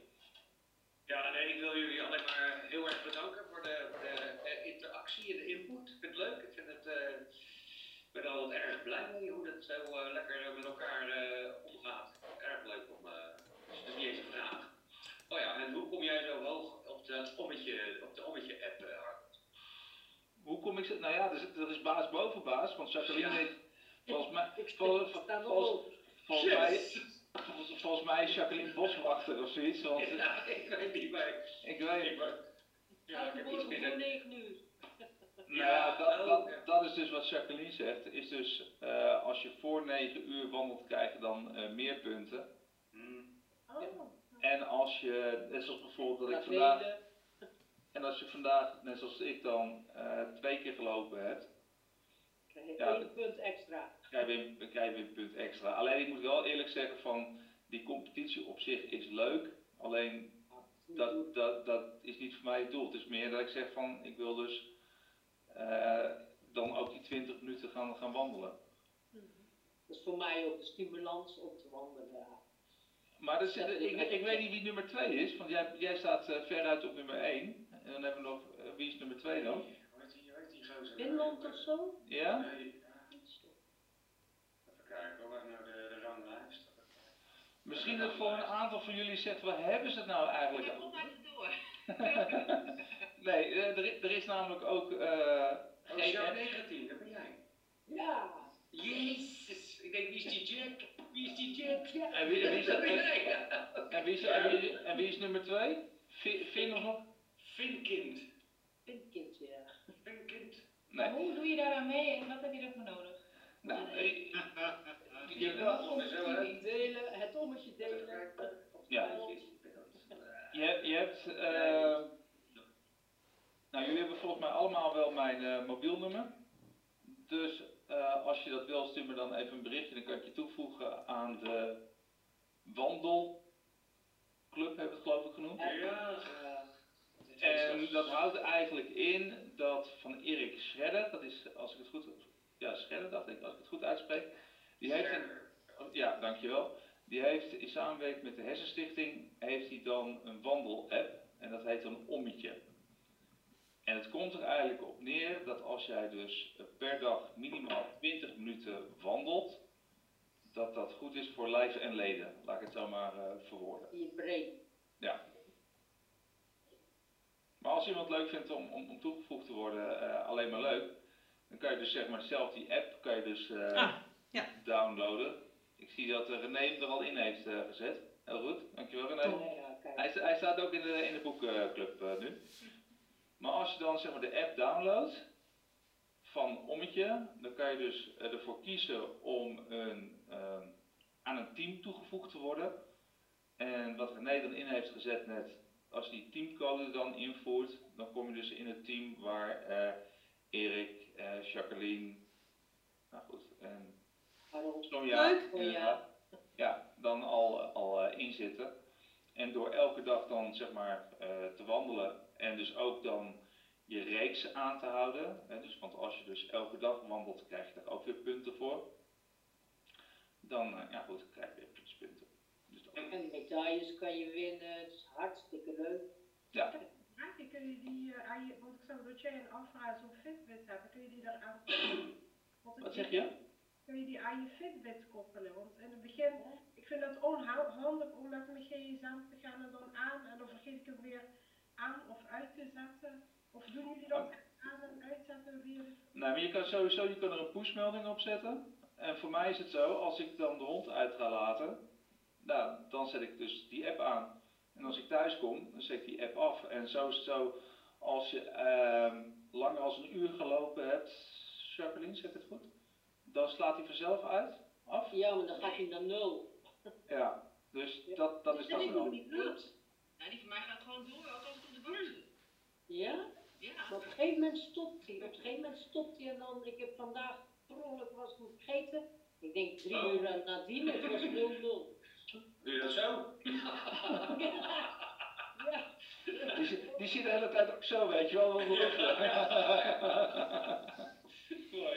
Ja, nee, ik wil jullie alleen maar heel erg bedanken voor de, voor de eh, interactie en de input. Ik vind het leuk. Ik vind het, eh, ik ben er altijd erg blij mee hoe dat zo eh, lekker eh, met elkaar eh, omgaat. Erg leuk om, eh dat is niet eens een vraag. Oh ja, en hoe kom jij zo hoog op de ommetje, op de ommetje app, eh, Harm?
Hoe kom ik zo? Nou ja, er, zit- er is baas boven baas, want Jacqueline
Ja.
heeft volgens mij, vol- vol- volgens, mij, volgens, volgens mij is Jacqueline boswachter of zoiets. Want,
Ja, ik weet niet, maar ik,
ik weet
ik, ja, ik heb iets
voor 9 uur.
Nou ja, dat, dat, dat is dus wat Jacqueline zegt. Is dus eh, als je voor 9 uur wandelt, krijg je dan eh, meer punten.
Hmm.
Oh.
En als je, net zoals bijvoorbeeld dat ik vandaag, en als je vandaag, net zoals ik dan, eh, twee keer gelopen hebt,
krijg je
Ja,
één punt extra.
krijg je, krijg een punt extra. Alleen ik moet wel eerlijk zeggen van, die competitie op zich is leuk. Alleen dat, dat, dat is niet voor mij het doel. Het is meer dat ik zeg van, ik wil dus eh, dan ook die 20 minuten gaan, gaan wandelen.
Dat is voor mij ook de stimulans om te wandelen. ja.
Maar dat is, ik, ik weet niet wie nummer 2 is, want jij, jij staat eh, veruit op nummer 1. En dan hebben we nog, eh, wie is nummer 2 dan?
Hoe heet die, hoe heet die gozer?
Finland of zo?
Ja?
Nee, even kijken hoor, waar nou de, de ranglijst.
Misschien dat voor een aantal van jullie zegt, waar hebben ze het nou eigenlijk?
Ja, kom maar door.
nee, eh, er, er is namelijk ook eh
Oh, Jack
app.
19, dat ben jij.
Ja.
Jezus, ik denk, wie is die Jack? Wie is die James? Ja.
En wie, en wie, is, en,
Ja.
en wie, is, en, wie, en wie is nummer twee? Vin, Vin of nog?
Finkind.
Kindkind, ja.
Finkind.
Nee.
Hoe doe je daar aan mee en wat heb je ervoor nodig?
Nou, eh,
Je
je,
wel ongeveer zo, hè?
Delen, het ommetje delen.
ja. Je, je hebt, eh, nou jullie hebben volgens mij allemaal wel mijn eh, mobielnummer. Dus eh, als je dat wil, stuur me dan even een berichtje. Dan kan ik je toevoegen aan de wandelclub, hebben we het geloof ik genoemd.
Ja.
En dat houdt eigenlijk in dat van Erik Schredder, dat is als ik het goed, ja Schredder dacht ik, als ik het goed uitspreek, die heeft een, ja dankjewel, die heeft in samenwerking met de Hersenstichting, heeft hij dan een wandel-app en dat heet dan Ommetje. En het komt er eigenlijk op neer dat als jij dus per dag minimaal 20 minuten wandelt, dat dat goed is voor lijf en leden, laat ik het zo maar eh, verwoorden.
Je brain.
Ja. Maar als iemand leuk vindt om, om, om toegevoegd te worden, eh, alleen maar leuk, dan kan je dus zeg maar zelf die app kan je dus eh,
Ah, ja.
downloaden. Ik zie dat eh, René hem er al in heeft eh, gezet. Heel goed, dankjewel René.
Ja.
Hij, hij staat ook in de, in de boekenclub eh, nu. Maar als je dan zeg maar de app downloadt van Ommetje, dan kan je dus ervoor kiezen om een, ehm, aan een team toegevoegd te worden. En wat René dan in heeft gezet net, als je die teamcode dan invoert, dan kom je dus in het team waar eh, Erik, eh, Jacqueline, nou goed, en. Sonja,
Leuk.
Ja.
ja, dan al, al eh, in zitten. En door elke dag dan zeg maar te wandelen en dus ook dan je reeks aan te houden. Hè, dus, want als je dus elke dag wandelt, krijg je daar ook weer punten voor. Dan, ja goed, krijg je weer dat,
En medailles kan je winnen, het is hartstikke leuk.
ja,
Vraag, kun je die eh, aan je, want ik zag dat jij een Alfa zo'n Fitbit hebt, kun je die daar aan Want ik-
wat zeg je?
Kun je die aan je Fitbit koppelen? Want in het begin, ik vind dat onhandig om met mijn gsm te gaan en dan aan en dan vergeet ik hem weer aan of uit te zetten. Of doen jullie dat echt aan en uitzetten weer?
Nou, maar je kan sowieso je kan er een pushmelding op zetten. En voor mij is het zo, als ik dan de hond uit ga laten, nou, dan zet ik dus die app aan. En als ik thuis kom, dan zet ik die app af. En zo is het zo, als je ehm, langer als een uur gelopen hebt, Jacqueline, zet het goed? Dan slaat hij vanzelf uit, af.
Ja, maar dan gaat hij naar nul.
Ja, dus dat, dat
dat is nog
wel.
niet goed.
Nou, die van mij gaat gewoon door, althans op de bank zit.
Ja?
Ja.
Maar op een gegeven moment stopt hij. Op een gegeven moment stopt hij en dan, ik heb vandaag per ongeluk was vergeten. Ik denk drie
Oh.
uur en nadien, het was 0-0.
Doe je dat zo?
Ja.
Die, zit- die zit de hele tijd ook zo, weet je wel.
Mooi.
Hoor.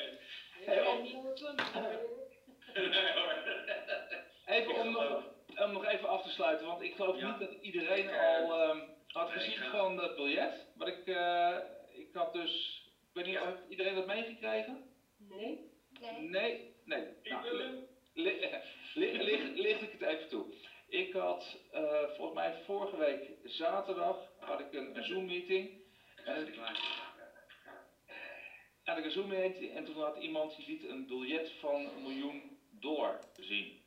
Even om nog, om nog even af te sluiten, want ik geloof
Ja.
niet dat iedereen
eh,
al ehm, had gezien van het biljet. Maar ik, eh, ik had dus, ik weet niet, iedereen dat meegekregen?
Nee?
Nee.
Nee? Nee.
Ik
Nou,
wil
li-
hem.
li- li- li- licht ik het even toe. Ik had eh, volgens mij vorige week zaterdag had ik een, een Zoom meeting. En had ik een Zoom meeting en toen had iemand die liet een biljet van een miljoen dollar zien.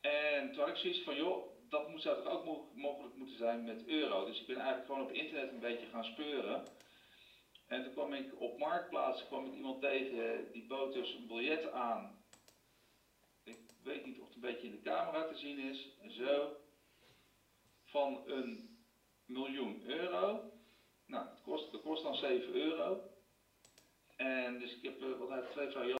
En toen had ik zoiets van, joh, dat moet, zou toch ook mo- mogelijk moeten zijn met euro. Dus ik ben eigenlijk gewoon op internet een beetje gaan speuren. En toen kwam ik op Marktplaats kwam ik iemand tegen, die bood dus een biljet aan. Ik weet niet of het een beetje in de camera te zien is. Zo. Van een miljoen euro. Nou, het kost, dat kost dan 7 euro. En dus ik heb, eh, wat heeft twee varianten.